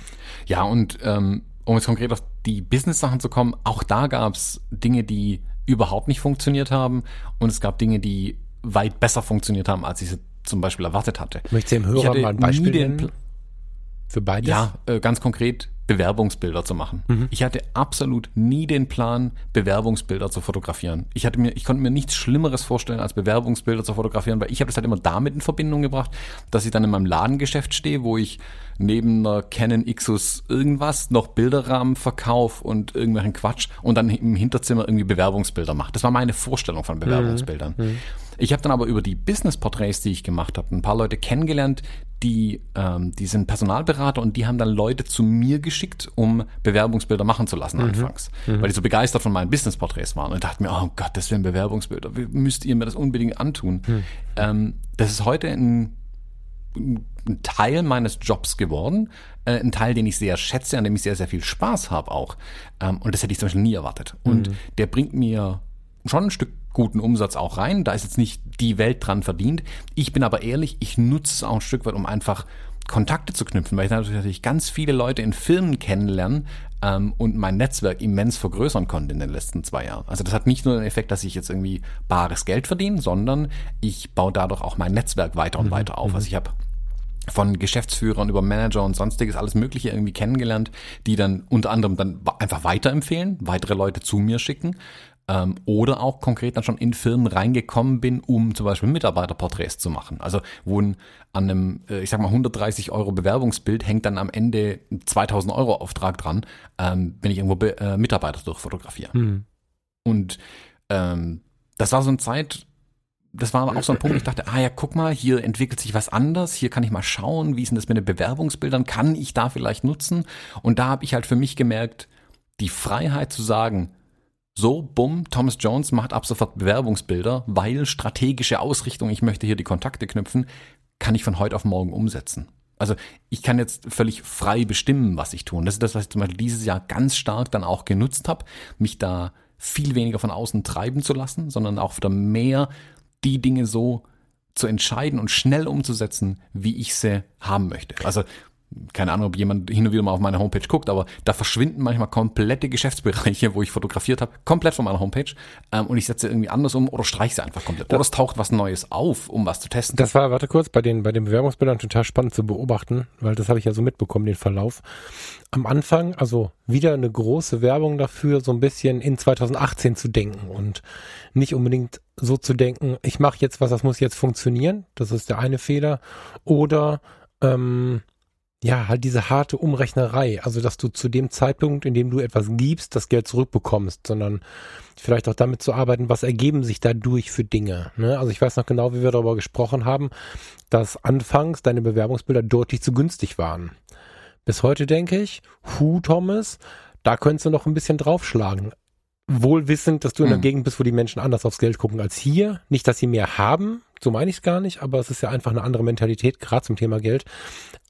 Ja, und ähm, um jetzt konkret auf die Business-Sachen zu kommen, auch da gab es Dinge, die überhaupt nicht funktioniert haben und es gab Dinge, die weit besser funktioniert haben, als ich sie zum Beispiel erwartet hatte. Möchtest du dem Hörer mal ein Beispiel nennen? Für beides? Ja, äh, ganz konkret Bewerbungsbilder zu machen. Mhm. Ich hatte absolut nie den Plan, Bewerbungsbilder zu fotografieren. Ich hatte mir, ich konnte mir nichts Schlimmeres vorstellen, als Bewerbungsbilder zu fotografieren, weil ich habe das halt immer damit in Verbindung gebracht, dass ich dann in meinem Ladengeschäft stehe, wo ich neben einer Canon Xus irgendwas noch Bilderrahmen verkaufe und irgendwelchen Quatsch und dann im Hinterzimmer irgendwie Bewerbungsbilder mache. Das war meine Vorstellung von Bewerbungsbildern. Ich habe dann aber über die Business-Porträts, die ich gemacht habe, ein paar Leute kennengelernt, die, ähm, die sind Personalberater und die haben dann Leute zu mir geschickt, um Bewerbungsbilder machen zu lassen anfangs. Weil die so begeistert von meinen Business-Porträts waren und dachten mir, oh Gott, das wären Bewerbungsbilder, müsst ihr mir das unbedingt antun. Ähm, das ist heute ein, ein Teil meines Jobs geworden, äh, ein Teil, den ich sehr schätze, an dem ich sehr, sehr viel Spaß habe auch. Ähm, und das hätte ich zum Beispiel nie erwartet. Und der bringt mir schon ein Stück guten Umsatz auch rein. Da ist jetzt nicht die Welt dran verdient. Ich bin aber ehrlich, ich nutze es auch ein Stück weit, um einfach Kontakte zu knüpfen, weil ich natürlich ganz viele Leute in Firmen kennenlernen ähm, und mein Netzwerk immens vergrößern konnte in den letzten zwei Jahren. Also das hat nicht nur den Effekt, dass ich jetzt irgendwie bares Geld verdiene, sondern ich baue dadurch auch mein Netzwerk weiter und weiter auf. Also ich habe von Geschäftsführern über Manager und sonstiges alles Mögliche irgendwie kennengelernt, die dann unter anderem dann einfach weiterempfehlen, weitere Leute zu mir schicken ähm, oder auch konkret dann schon in Firmen reingekommen bin, um zum Beispiel Mitarbeiterporträts zu machen. Also wo ein, an einem, äh, ich sag mal 130 Euro Bewerbungsbild hängt dann am Ende ein 2000 Euro Auftrag dran, ähm, wenn ich irgendwo be äh, Mitarbeiter durchfotografiere. Hm. Und ähm, das war so eine Zeit, das war auch so ein Punkt, ich dachte, ah ja, guck mal, hier entwickelt sich was anders, hier kann ich mal schauen, wie ist denn das mit den Bewerbungsbildern, kann ich da vielleicht nutzen? Und da habe ich halt für mich gemerkt, die Freiheit zu sagen, so, bumm, Thomas Jones macht ab sofort Bewerbungsbilder, weil strategische Ausrichtung, ich möchte hier die Kontakte knüpfen, kann ich von heute auf morgen umsetzen. Also ich kann jetzt völlig frei bestimmen, was ich tue. Das ist das, was ich zum Beispiel dieses Jahr ganz stark dann auch genutzt habe, mich da viel weniger von außen treiben zu lassen, sondern auch wieder mehr die Dinge so zu entscheiden und schnell umzusetzen, wie ich sie haben möchte. Also keine Ahnung, ob jemand hin und wieder mal auf meine Homepage guckt, aber da verschwinden manchmal komplette Geschäftsbereiche, wo ich fotografiert habe, komplett von meiner Homepage ähm, und ich setze irgendwie anders um oder streiche sie einfach komplett. Oder es taucht was Neues auf, um was zu testen. Das war, warte kurz, bei den, bei den Bewerbungsbildern total spannend zu beobachten, weil das habe ich ja so mitbekommen, den Verlauf. Am Anfang, also wieder eine große Werbung dafür, so ein bisschen in 2018 zu denken und nicht unbedingt so zu denken, ich mache jetzt was, das muss jetzt funktionieren. Das ist der eine Fehler. Oder ähm, ja, halt diese harte Umrechnerei. Also, dass du zu dem Zeitpunkt, in dem du etwas gibst, das Geld zurückbekommst, sondern vielleicht auch damit zu arbeiten, was ergeben sich dadurch für Dinge. Ne? Also ich weiß noch genau, wie wir darüber gesprochen haben, dass anfangs deine Bewerbungsbilder deutlich zu günstig waren. Bis heute denke ich, hu Thomas, da könntest du noch ein bisschen draufschlagen. Wohl wissend, dass du in der Hm. Gegend bist, wo die Menschen anders aufs Geld gucken als hier. Nicht, dass sie mehr haben, so meine ich es gar nicht, aber es ist ja einfach eine andere Mentalität, gerade zum Thema Geld.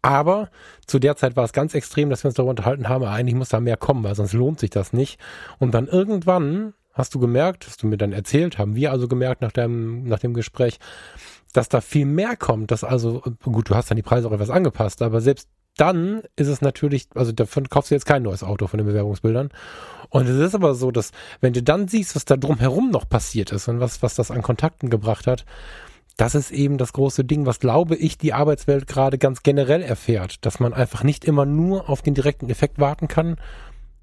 Aber zu der Zeit war es ganz extrem, dass wir uns darüber unterhalten haben, eigentlich muss da mehr kommen, weil sonst lohnt sich das nicht. Und dann irgendwann hast du gemerkt, hast du mir dann erzählt, haben wir also gemerkt nach dem, nach dem Gespräch, dass da viel mehr kommt, dass also, gut, du hast dann die Preise auch etwas angepasst, aber selbst dann ist es natürlich, also davon kaufst du jetzt kein neues Auto von den Bewerbungsbildern. Und es ist aber so, dass wenn du dann siehst, was da drumherum noch passiert ist und was, was das an Kontakten gebracht hat, das ist eben das große Ding, was glaube ich die Arbeitswelt gerade ganz generell erfährt, dass man einfach nicht immer nur auf den direkten Effekt warten kann,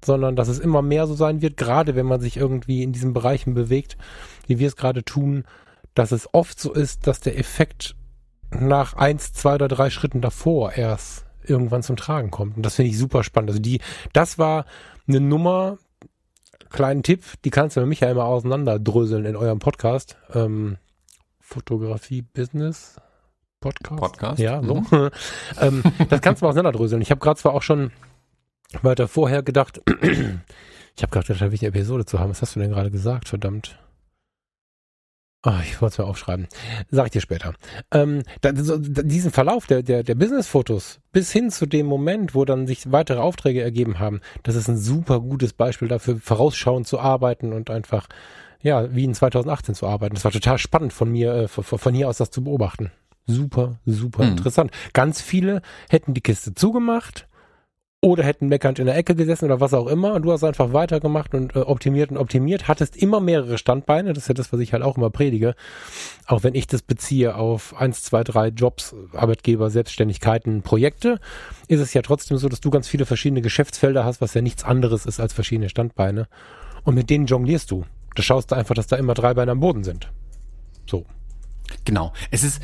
sondern dass es immer mehr so sein wird, gerade wenn man sich irgendwie in diesen Bereichen bewegt, wie wir es gerade tun, dass es oft so ist, dass der Effekt nach eins, zwei oder drei Schritten davor erst irgendwann zum Tragen kommt. Und das finde ich super spannend. Also die, das war eine Nummer, kleinen Tipp, die kannst du mit Michael mal auseinanderdröseln in eurem Podcast. Ähm, Fotografie Business Podcast. Podcast. Ja, so. ähm, das kannst du mal auseinanderdröseln. Ich habe gerade zwar auch schon weiter vorher gedacht, ich habe gerade gedacht, da will ich eine Episode zu haben. Was hast du denn gerade gesagt? Verdammt. Ah, ich wollte es mir aufschreiben. Sag ich dir später. Ähm, da, so, diesen Verlauf der, der, der Business-Fotos bis hin zu dem Moment, wo dann sich weitere Aufträge ergeben haben, das ist ein super gutes Beispiel dafür, vorausschauend zu arbeiten und einfach ja, wie in 2018 zu arbeiten. Das war total spannend von mir, äh, von, von hier aus das zu beobachten. Super, super Mhm. interessant. Ganz viele hätten die Kiste zugemacht oder hätten meckernd in der Ecke gesessen oder was auch immer und du hast einfach weitergemacht und äh, optimiert und optimiert, hattest immer mehrere Standbeine, das ist ja das, was ich halt auch immer predige, auch wenn ich das beziehe auf eins, zwei, drei Jobs, Arbeitgeber, Selbstständigkeiten, Projekte, ist es ja trotzdem so, dass du ganz viele verschiedene Geschäftsfelder hast, was ja nichts anderes ist als verschiedene Standbeine und mit denen jonglierst du. Da schaust einfach, dass da immer drei Beine am Boden sind. So. Genau. Es ist,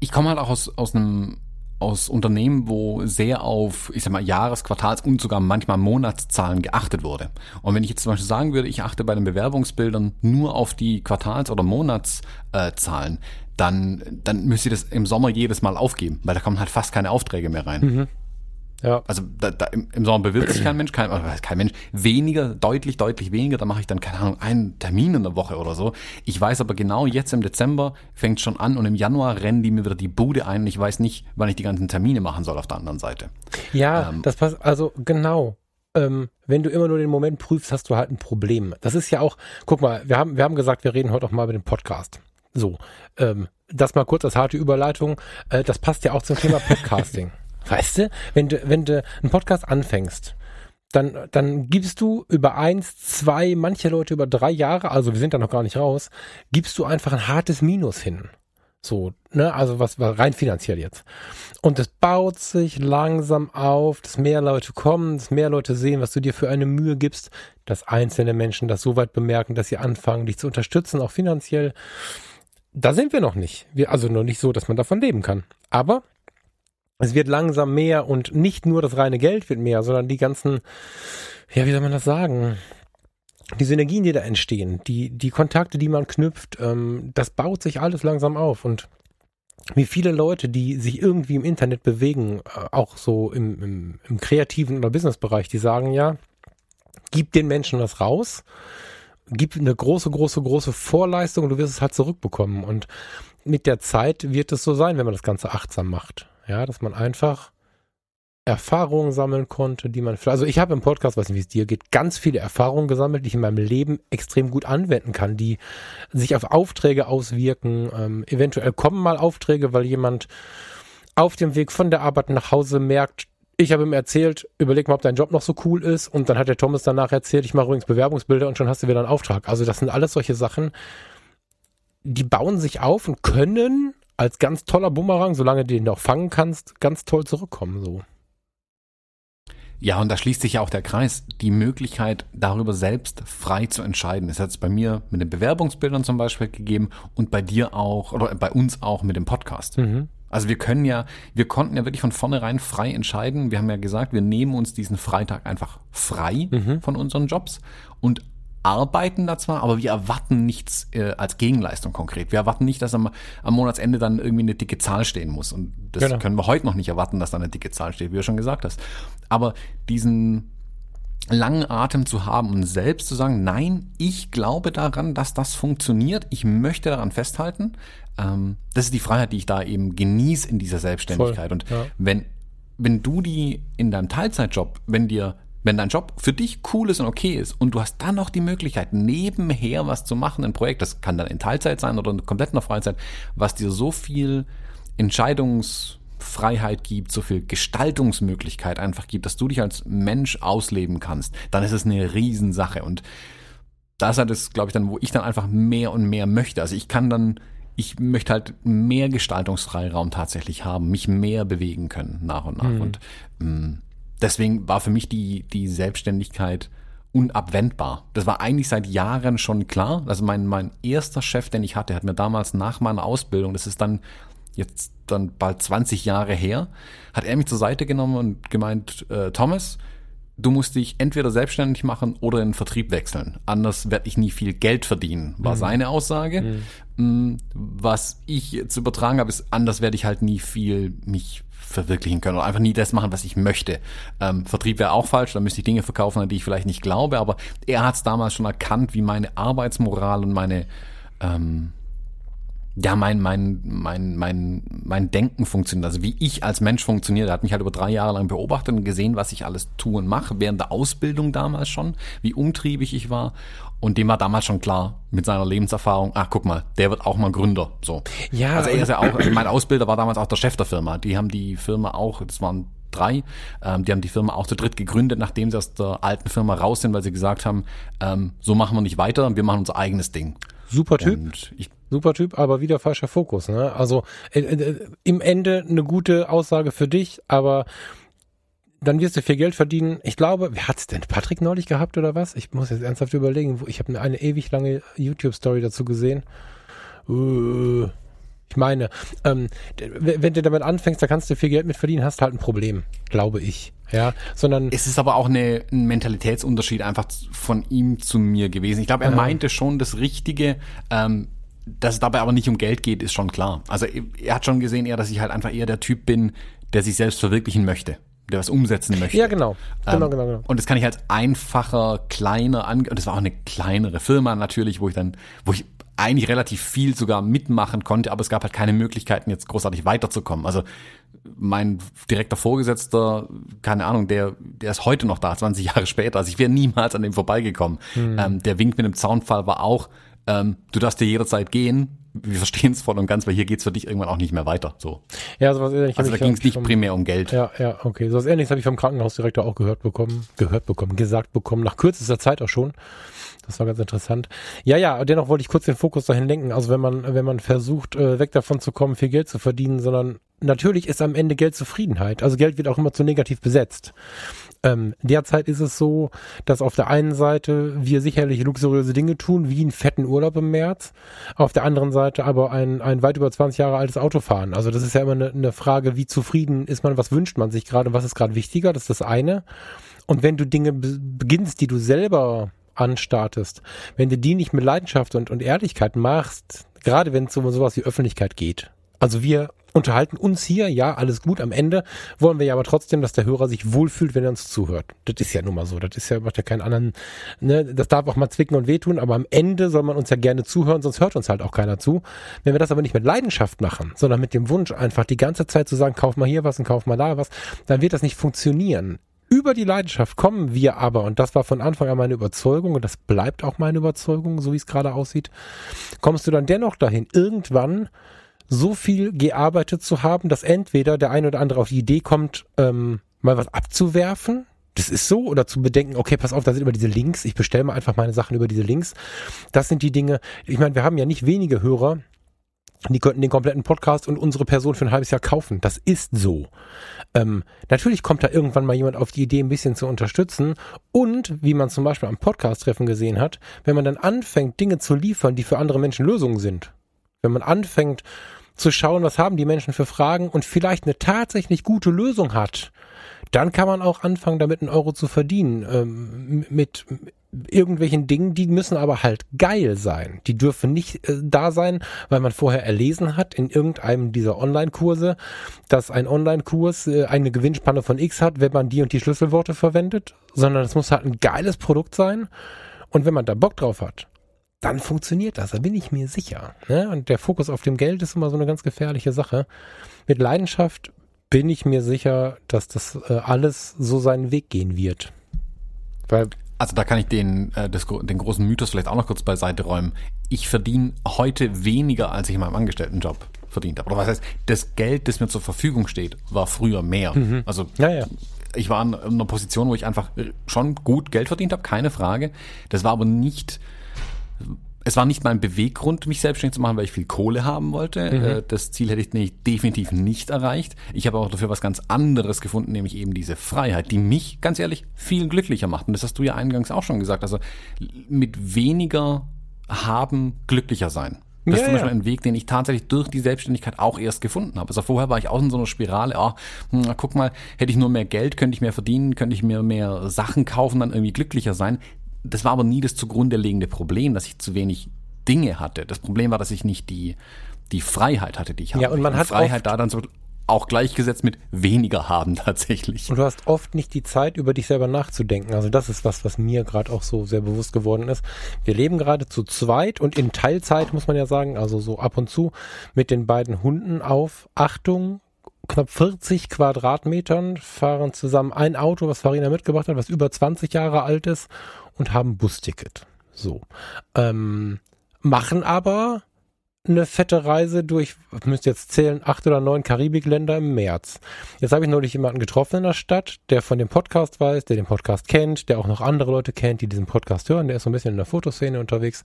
ich komme halt auch aus, aus einem aus Unternehmen, wo sehr auf, ich sag mal, Jahres-, Quartals- und sogar manchmal Monatszahlen geachtet wurde. Und wenn ich jetzt zum Beispiel sagen würde, ich achte bei den Bewerbungsbildern nur auf die Quartals- oder Monatszahlen, dann, dann müsste ich das im Sommer jedes Mal aufgeben, weil da kommen halt fast keine Aufträge mehr rein. Ja. Also da, da, im, im Sommer bewirbt sich kein Mensch, kein, kein Mensch, weniger, deutlich, deutlich weniger, da mache ich dann, keine Ahnung, einen Termin in der Woche oder so. Ich weiß aber genau, jetzt im Dezember fängt schon an und im Januar rennen die mir wieder die Bude ein und ich weiß nicht, wann ich die ganzen Termine machen soll auf der anderen Seite. Ja, Ähm, das passt, also genau. Ähm, wenn du immer nur den Moment prüfst, hast du halt ein Problem. Das ist ja auch, guck mal, wir haben, wir haben gesagt, wir reden heute auch mal über den Podcast. So, ähm, das mal kurz als harte Überleitung. Äh, das passt ja auch zum Thema Podcasting. Weißt du, wenn du, wenn du einen Podcast anfängst, dann, dann gibst du über eins, zwei, manche Leute über drei Jahre, also wir sind da noch gar nicht raus, gibst du einfach ein hartes Minus hin. So, ne, also was, was rein finanziell jetzt. Und es baut sich langsam auf, dass mehr Leute kommen, dass mehr Leute sehen, was du dir für eine Mühe gibst, dass einzelne Menschen das so weit bemerken, dass sie anfangen, dich zu unterstützen, auch finanziell. Da sind wir noch nicht. Wir, also noch nicht so, dass man davon leben kann. Aber es wird langsam mehr und nicht nur das reine Geld wird mehr, sondern die ganzen, ja, wie soll man das sagen? Die Synergien, die da entstehen, die, die Kontakte, die man knüpft, ähm, das baut sich alles langsam auf und wie viele Leute, die sich irgendwie im Internet bewegen, äh, auch so im, im, im kreativen oder Businessbereich, die sagen ja, gib den Menschen was raus, gib eine große, große, große Vorleistung und du wirst es halt zurückbekommen. Und mit der Zeit wird es so sein, wenn man das Ganze achtsam macht. Ja, dass man einfach Erfahrungen sammeln konnte, die man, also ich habe im Podcast, weiß nicht, wie es dir geht, ganz viele Erfahrungen gesammelt, die ich in meinem Leben extrem gut anwenden kann, die sich auf Aufträge auswirken. Ähm, eventuell kommen mal Aufträge, weil jemand auf dem Weg von der Arbeit nach Hause merkt, ich habe ihm erzählt, überleg mal, ob dein Job noch so cool ist. Und dann hat der Thomas danach erzählt, ich mache übrigens Bewerbungsbilder und schon hast du wieder einen Auftrag. Also das sind alles solche Sachen, die bauen sich auf und können als ganz toller Bumerang, solange du den auch fangen kannst, ganz toll zurückkommen. So. Ja, und da schließt sich ja auch der Kreis, die Möglichkeit, darüber selbst frei zu entscheiden. Das hat es bei mir mit den Bewerbungsbildern zum Beispiel gegeben und bei dir auch, oder bei uns auch mit dem Podcast. Mhm. Also wir können ja, wir konnten ja wirklich von vornherein frei entscheiden. Wir haben ja gesagt, wir nehmen uns diesen Freitag einfach frei Mhm. von unseren Jobs und arbeiten da zwar, aber wir erwarten nichts äh, als Gegenleistung konkret. Wir erwarten nicht, dass am, am Monatsende dann irgendwie eine dicke Zahl stehen muss. Und das Genau. können wir heute noch nicht erwarten, dass da eine dicke Zahl steht, wie du schon gesagt hast. Aber diesen langen Atem zu haben und selbst zu sagen, nein, ich glaube daran, dass das funktioniert, ich möchte daran festhalten, ähm, das ist die Freiheit, die ich da eben genieße in dieser Selbstständigkeit. Voll, und ja. wenn, wenn du die in deinem Teilzeitjob, wenn dir, wenn dein Job für dich cool ist und okay ist und du hast dann noch die Möglichkeit, nebenher was zu machen, ein Projekt, das kann dann in Teilzeit sein oder komplett in der Freizeit, was dir so viel Entscheidungsfreiheit gibt, so viel Gestaltungsmöglichkeit einfach gibt, dass du dich als Mensch ausleben kannst, dann ist es eine Riesensache. Und das ist das, glaube ich, dann, wo ich dann einfach mehr und mehr möchte. Also ich kann dann, ich möchte halt mehr Gestaltungsfreiraum tatsächlich haben, mich mehr bewegen können nach und nach. Und ähm, deswegen war für mich die, die Selbstständigkeit unabwendbar. Das war eigentlich seit Jahren schon klar. Also mein, mein erster Chef, den ich hatte, hat mir damals nach meiner Ausbildung, das ist dann jetzt dann bald 20 Jahre her, hat er mich zur Seite genommen und gemeint, äh, Thomas, du musst dich entweder selbstständig machen oder in den Vertrieb wechseln. Anders werde ich nie viel Geld verdienen, war seine Aussage. Mm, Was ich jetzt übertragen habe, ist, anders werde ich halt nie viel mich verwirklichen können oder einfach nie das machen, was ich möchte. Ähm, Vertrieb wäre auch falsch, da müsste ich Dinge verkaufen, an die ich vielleicht nicht glaube, aber er hat es damals schon erkannt, wie meine Arbeitsmoral und meine ähm, ja, mein, mein, mein, mein, mein Denken funktioniert, also wie ich als Mensch funktioniere. Er hat mich halt über drei Jahre lang beobachtet und gesehen, was ich alles tue und mache, während der Ausbildung damals schon, wie umtriebig ich war. Und dem war damals schon klar, mit seiner Lebenserfahrung, ach guck mal, der wird auch mal Gründer. So. Ja, Also er ist ja auch, also mein Ausbilder war damals auch der Chef der Firma. Die haben die Firma auch, das waren drei, ähm, die haben die Firma auch zu dritt gegründet, nachdem sie aus der alten Firma raus sind, weil sie gesagt haben, ähm, so machen wir nicht weiter, wir machen unser eigenes Ding. Super Typ. Super Typ, aber wieder falscher Fokus. Ne? Also äh, äh, im Ende eine gute Aussage für dich, aber dann wirst du viel Geld verdienen. Ich glaube, wer hat's denn? Patrick neulich gehabt oder was? Ich muss jetzt ernsthaft überlegen. Ich habe eine ewig lange YouTube-Story dazu gesehen. Äh, Ich meine, ähm, wenn du damit anfängst, da kannst du viel Geld mit verdienen, hast halt ein Problem, glaube ich. Ja, sondern Es ist aber auch eine, ein Mentalitätsunterschied einfach von ihm zu mir gewesen. Ich glaube, er meinte schon das Richtige. Ähm, dass es dabei aber nicht um Geld geht, ist schon klar. Also er hat schon gesehen eher, dass ich halt einfach eher der Typ bin, der sich selbst verwirklichen möchte, der was umsetzen möchte. ja genau, genau, Ähm, genau, genau. Und das kann ich als einfacher, kleiner, an und das war auch eine kleinere Firma natürlich, wo ich dann, wo ich eigentlich relativ viel sogar mitmachen konnte, aber es gab halt keine Möglichkeiten, jetzt großartig weiterzukommen. Also mein direkter Vorgesetzter, keine Ahnung, der, der ist heute noch da, 20 Jahre später. Also ich wäre niemals an dem vorbeigekommen. Ähm, der Wink mit dem Zaunfall war auch, ähm, du darfst dir jederzeit gehen. Wir verstehen es voll und ganz, weil hier geht's für dich irgendwann auch nicht mehr weiter. So. Ja, sowas ähnliches. Also da ging es nicht vom- primär um Geld. Ja, ja, okay. So was ähnliches habe ich vom Krankenhausdirektor auch gehört bekommen, gehört bekommen, gesagt bekommen, nach kürzester Zeit auch schon. Das war ganz interessant. Ja, ja, dennoch wollte ich kurz den Fokus dahin lenken. Also wenn man, wenn man versucht, äh, weg davon zu kommen, viel Geld zu verdienen, sondern natürlich ist am Ende Geld Zufriedenheit. Also Geld wird auch immer zu negativ besetzt. Ähm, derzeit ist es so, dass auf der einen Seite wir sicherlich luxuriöse Dinge tun, wie einen fetten Urlaub im März, auf der anderen Seite aber ein, ein weit über 20 Jahre altes Auto fahren. Also das ist ja immer eine, eine Frage, wie zufrieden ist man, was wünscht man sich gerade, was ist gerade wichtiger, das ist das eine. Und wenn du Dinge be beginnst, die du selber anstartest, wenn du die nicht mit Leidenschaft und, und Ehrlichkeit machst, gerade wenn es um sowas wie Öffentlichkeit geht. Also wir unterhalten uns hier, ja, alles gut. Am Ende wollen wir ja aber trotzdem, dass der Hörer sich wohlfühlt, wenn er uns zuhört. Das ist ja nun mal so. Das ist ja, macht ja keinen anderen, ne, das darf auch mal zwicken und wehtun, aber am Ende soll man uns ja gerne zuhören, sonst hört uns halt auch keiner zu. Wenn wir das aber nicht mit Leidenschaft machen, sondern mit dem Wunsch, einfach die ganze Zeit zu sagen, kauf mal hier was und kauf mal da was, dann wird das nicht funktionieren. Über die Leidenschaft kommen wir aber, und das war von Anfang an meine Überzeugung, und das bleibt auch meine Überzeugung, so wie es gerade aussieht, kommst du dann dennoch dahin, irgendwann so viel gearbeitet zu haben, dass entweder der eine oder andere auf die Idee kommt, ähm, mal was abzuwerfen. Das ist so, oder zu bedenken, okay, pass auf, da sind immer diese Links, ich bestelle mal einfach meine Sachen über diese Links. Das sind die Dinge, ich meine, wir haben ja nicht wenige Hörer, die könnten den kompletten Podcast und unsere Person für ein halbes Jahr kaufen. Das ist so. Ähm, natürlich kommt da irgendwann mal jemand auf die Idee, ein bisschen zu unterstützen. Und, wie man zum Beispiel am Podcast-Treffen gesehen hat, wenn man dann anfängt, Dinge zu liefern, die für andere Menschen Lösungen sind. Wenn man anfängt zu schauen, was haben die Menschen für Fragen und vielleicht eine tatsächlich gute Lösung hat, dann kann man auch anfangen, damit einen Euro zu verdienen. Ähm, mit irgendwelchen Dingen, die müssen aber halt geil sein. Die dürfen nicht äh, da sein, weil man vorher erlesen hat in irgendeinem dieser Online-Kurse, dass ein Online-Kurs äh, eine Gewinnspanne von X hat, wenn man die und die Schlüsselworte verwendet, sondern es muss halt ein geiles Produkt sein. Und wenn man da Bock drauf hat, dann funktioniert das, da bin ich mir sicher. Ne? Und der Fokus auf dem Geld ist immer so eine ganz gefährliche Sache. Mit Leidenschaft bin ich mir sicher, dass das äh, alles so seinen Weg gehen wird. Weil Also da kann ich den, äh, das, den großen Mythos vielleicht auch noch kurz beiseite räumen. Ich verdiene heute weniger, als ich in meinem Angestelltenjob verdient habe. Oder was heißt, das Geld, das mir zur Verfügung steht, war früher mehr. Also Ja, ja. ich war in einer Position, wo ich einfach schon gut Geld verdient habe, keine Frage. Das war aber nicht, es war nicht mein Beweggrund, mich selbstständig zu machen, weil ich viel Kohle haben wollte. Äh, Das Ziel hätte ich nicht, definitiv nicht erreicht. Ich habe auch dafür was ganz anderes gefunden, nämlich eben diese Freiheit, die mich, ganz ehrlich, viel glücklicher macht. Und das hast du ja eingangs auch schon gesagt. Also mit weniger haben glücklicher sein. Das Ja, ist zum ja. Beispiel ein Weg, den ich tatsächlich durch die Selbstständigkeit auch erst gefunden habe. Also vorher war ich auch in so einer Spirale, ah, hm, na, guck mal, hätte ich nur mehr Geld, könnte ich mehr verdienen, könnte ich mir mehr Sachen kaufen, dann irgendwie glücklicher sein. Das war aber nie das zugrunde liegende Problem, dass ich zu wenig Dinge hatte. Das Problem war, dass ich nicht die, die Freiheit hatte, die ich habe. Ja, und man die hat Freiheit da dann so auch gleichgesetzt mit weniger haben tatsächlich. Und du hast oft nicht die Zeit, über dich selber nachzudenken. Also das ist was, was mir gerade auch so sehr bewusst geworden ist. Wir leben gerade zu zweit und in Teilzeit, muss man ja sagen, also so ab und zu mit den beiden Hunden auf. Achtung, knapp 40 Quadratmetern, fahren zusammen ein Auto, was Farina mitgebracht hat, was über 20 Jahre alt ist und haben Busticket. So. Ähm, machen aber eine fette Reise durch, müsst jetzt zählen, acht oder neun Karibikländer im März. Jetzt habe ich neulich jemanden getroffen in der Stadt, der von dem Podcast weiß, der den Podcast kennt, der auch noch andere Leute kennt, die diesen Podcast hören. Der ist so ein bisschen in der Fotoszene unterwegs.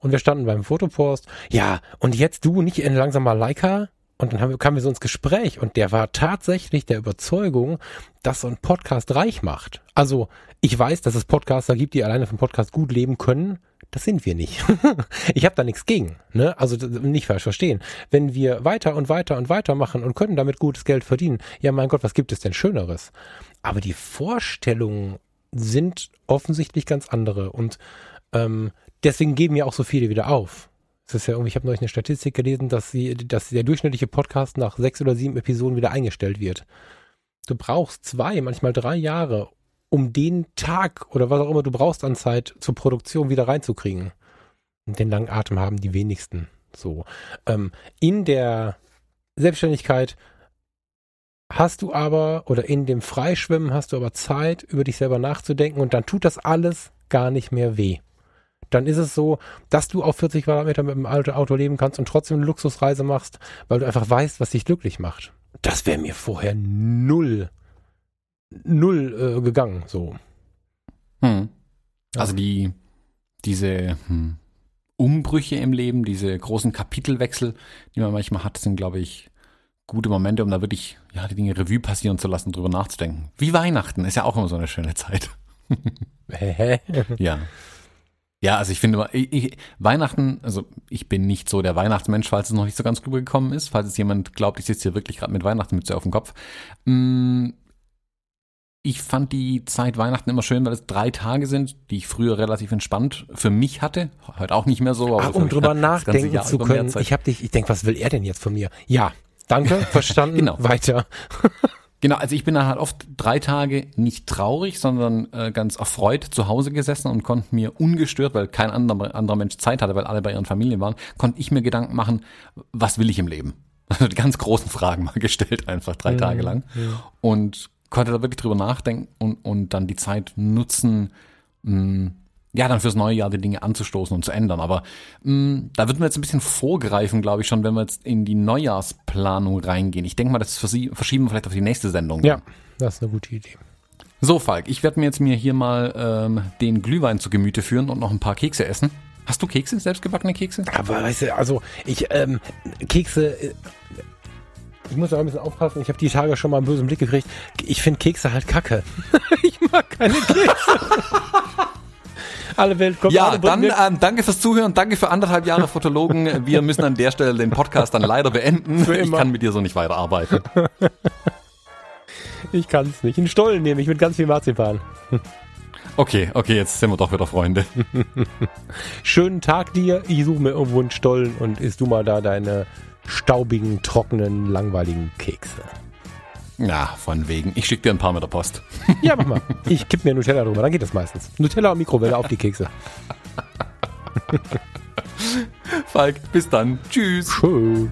Und wir standen beim Fotopost. Ja, und jetzt du nicht in langsamer Leica? Und dann haben wir, kamen wir so ins Gespräch und der war tatsächlich der Überzeugung, dass so ein Podcast reich macht. Also ich weiß, dass es Podcaster gibt, die alleine vom Podcast gut leben können. Das sind wir nicht. ich habe da nichts gegen. Ne? Also nicht falsch verstehen. Wenn wir weiter und weiter und weiter machen und können damit gutes Geld verdienen, ja mein Gott, was gibt es denn Schöneres? Aber die Vorstellungen sind offensichtlich ganz andere und ähm, deswegen geben ja auch so viele wieder auf. Es ist ja irgendwie, ich habe neulich eine Statistik gelesen, dass sie, dass der durchschnittliche Podcast nach sechs oder sieben Episoden wieder eingestellt wird. Du brauchst zwei, manchmal drei Jahre, um den Tag oder was auch immer du brauchst an Zeit zur Produktion wieder reinzukriegen. Und den langen Atem haben die wenigsten. So. Ähm, in der Selbstständigkeit hast du aber, oder in dem Freischwimmen hast du aber Zeit, über dich selber nachzudenken und dann tut das alles gar nicht mehr weh dann ist es so, dass du auf 40 Quadratmeter mit dem Auto leben kannst und trotzdem eine Luxusreise machst, weil du einfach weißt, was dich glücklich macht. Das wäre mir vorher null, null äh, gegangen, so. Hm. Also die, diese hm, Umbrüche im Leben, diese großen Kapitelwechsel, die man manchmal hat, sind, glaube ich, gute Momente, um da wirklich ja, die Dinge Revue passieren zu lassen, drüber nachzudenken. Wie Weihnachten ist ja auch immer so eine schöne Zeit. Hä? ja. Ja, also ich finde, ich, ich, Weihnachten, also ich bin nicht so der Weihnachtsmensch, falls es noch nicht so ganz rübergekommen ist, falls es jemand glaubt, ich sitze hier wirklich gerade mit Weihnachtsmütze auf dem Kopf. Mm, ich fand die Zeit Weihnachten immer schön, weil es drei Tage sind, die ich früher relativ entspannt für mich hatte. Heute auch nicht mehr so. Aber Ach, um drüber nachdenken zu können. Ich habe dich, ich denke, was will er denn jetzt von mir? Ja, danke, verstanden. genau. Weiter. Genau, also ich bin dann halt oft drei Tage nicht traurig, sondern äh, ganz erfreut zu Hause gesessen und konnte mir ungestört, weil kein anderer, anderer Mensch Zeit hatte, weil alle bei ihren Familien waren, konnte ich mir Gedanken machen, was will ich im Leben? Also die ganz großen Fragen mal gestellt, einfach drei ja, Tage lang. Ja. Und konnte da wirklich drüber nachdenken und, und dann die Zeit nutzen, mh, ja, dann fürs neue Jahr die Dinge anzustoßen und zu ändern. Aber mh, mm, da würden wir jetzt ein bisschen vorgreifen, glaube ich, schon, wenn wir jetzt in die Neujahrsplanung reingehen. Ich denke mal, das verschieben wir vielleicht auf die nächste Sendung. Ja, das ist eine gute Idee. So, Falk, ich werde mir jetzt mir hier mal ähm, den Glühwein zu Gemüte führen und noch ein paar Kekse essen. Hast du Kekse, selbstgebackene Kekse? Aber weißt du, also ich, ähm, Kekse, äh, ich muss auch ein bisschen aufpassen. Ich habe die Tage schon mal einen bösen Blick gekriegt. Ich finde Kekse halt kacke. ich mag keine Kekse. Alle Welt kommt. Ja, dann ähm, danke fürs Zuhören, danke für anderthalb Jahre Fotologen. Wir müssen an der Stelle den Podcast dann leider beenden. Ich kann mit dir so nicht weiterarbeiten. ich kann es nicht. Einen Stollen nehme ich mit ganz viel Marzipan. Okay, okay, jetzt sind wir doch wieder Freunde. Schönen Tag dir. Ich suche mir irgendwo einen Stollen und isst du mal da deine staubigen, trockenen, langweiligen Kekse. Ja, von wegen. Ich schicke dir ein paar mit der Post. Ja, mach mal. Ich kipp mir Nutella drüber, dann geht das meistens. Nutella und Mikrowelle auf die Kekse. Falk, bis dann. Tschüss. Tschüss.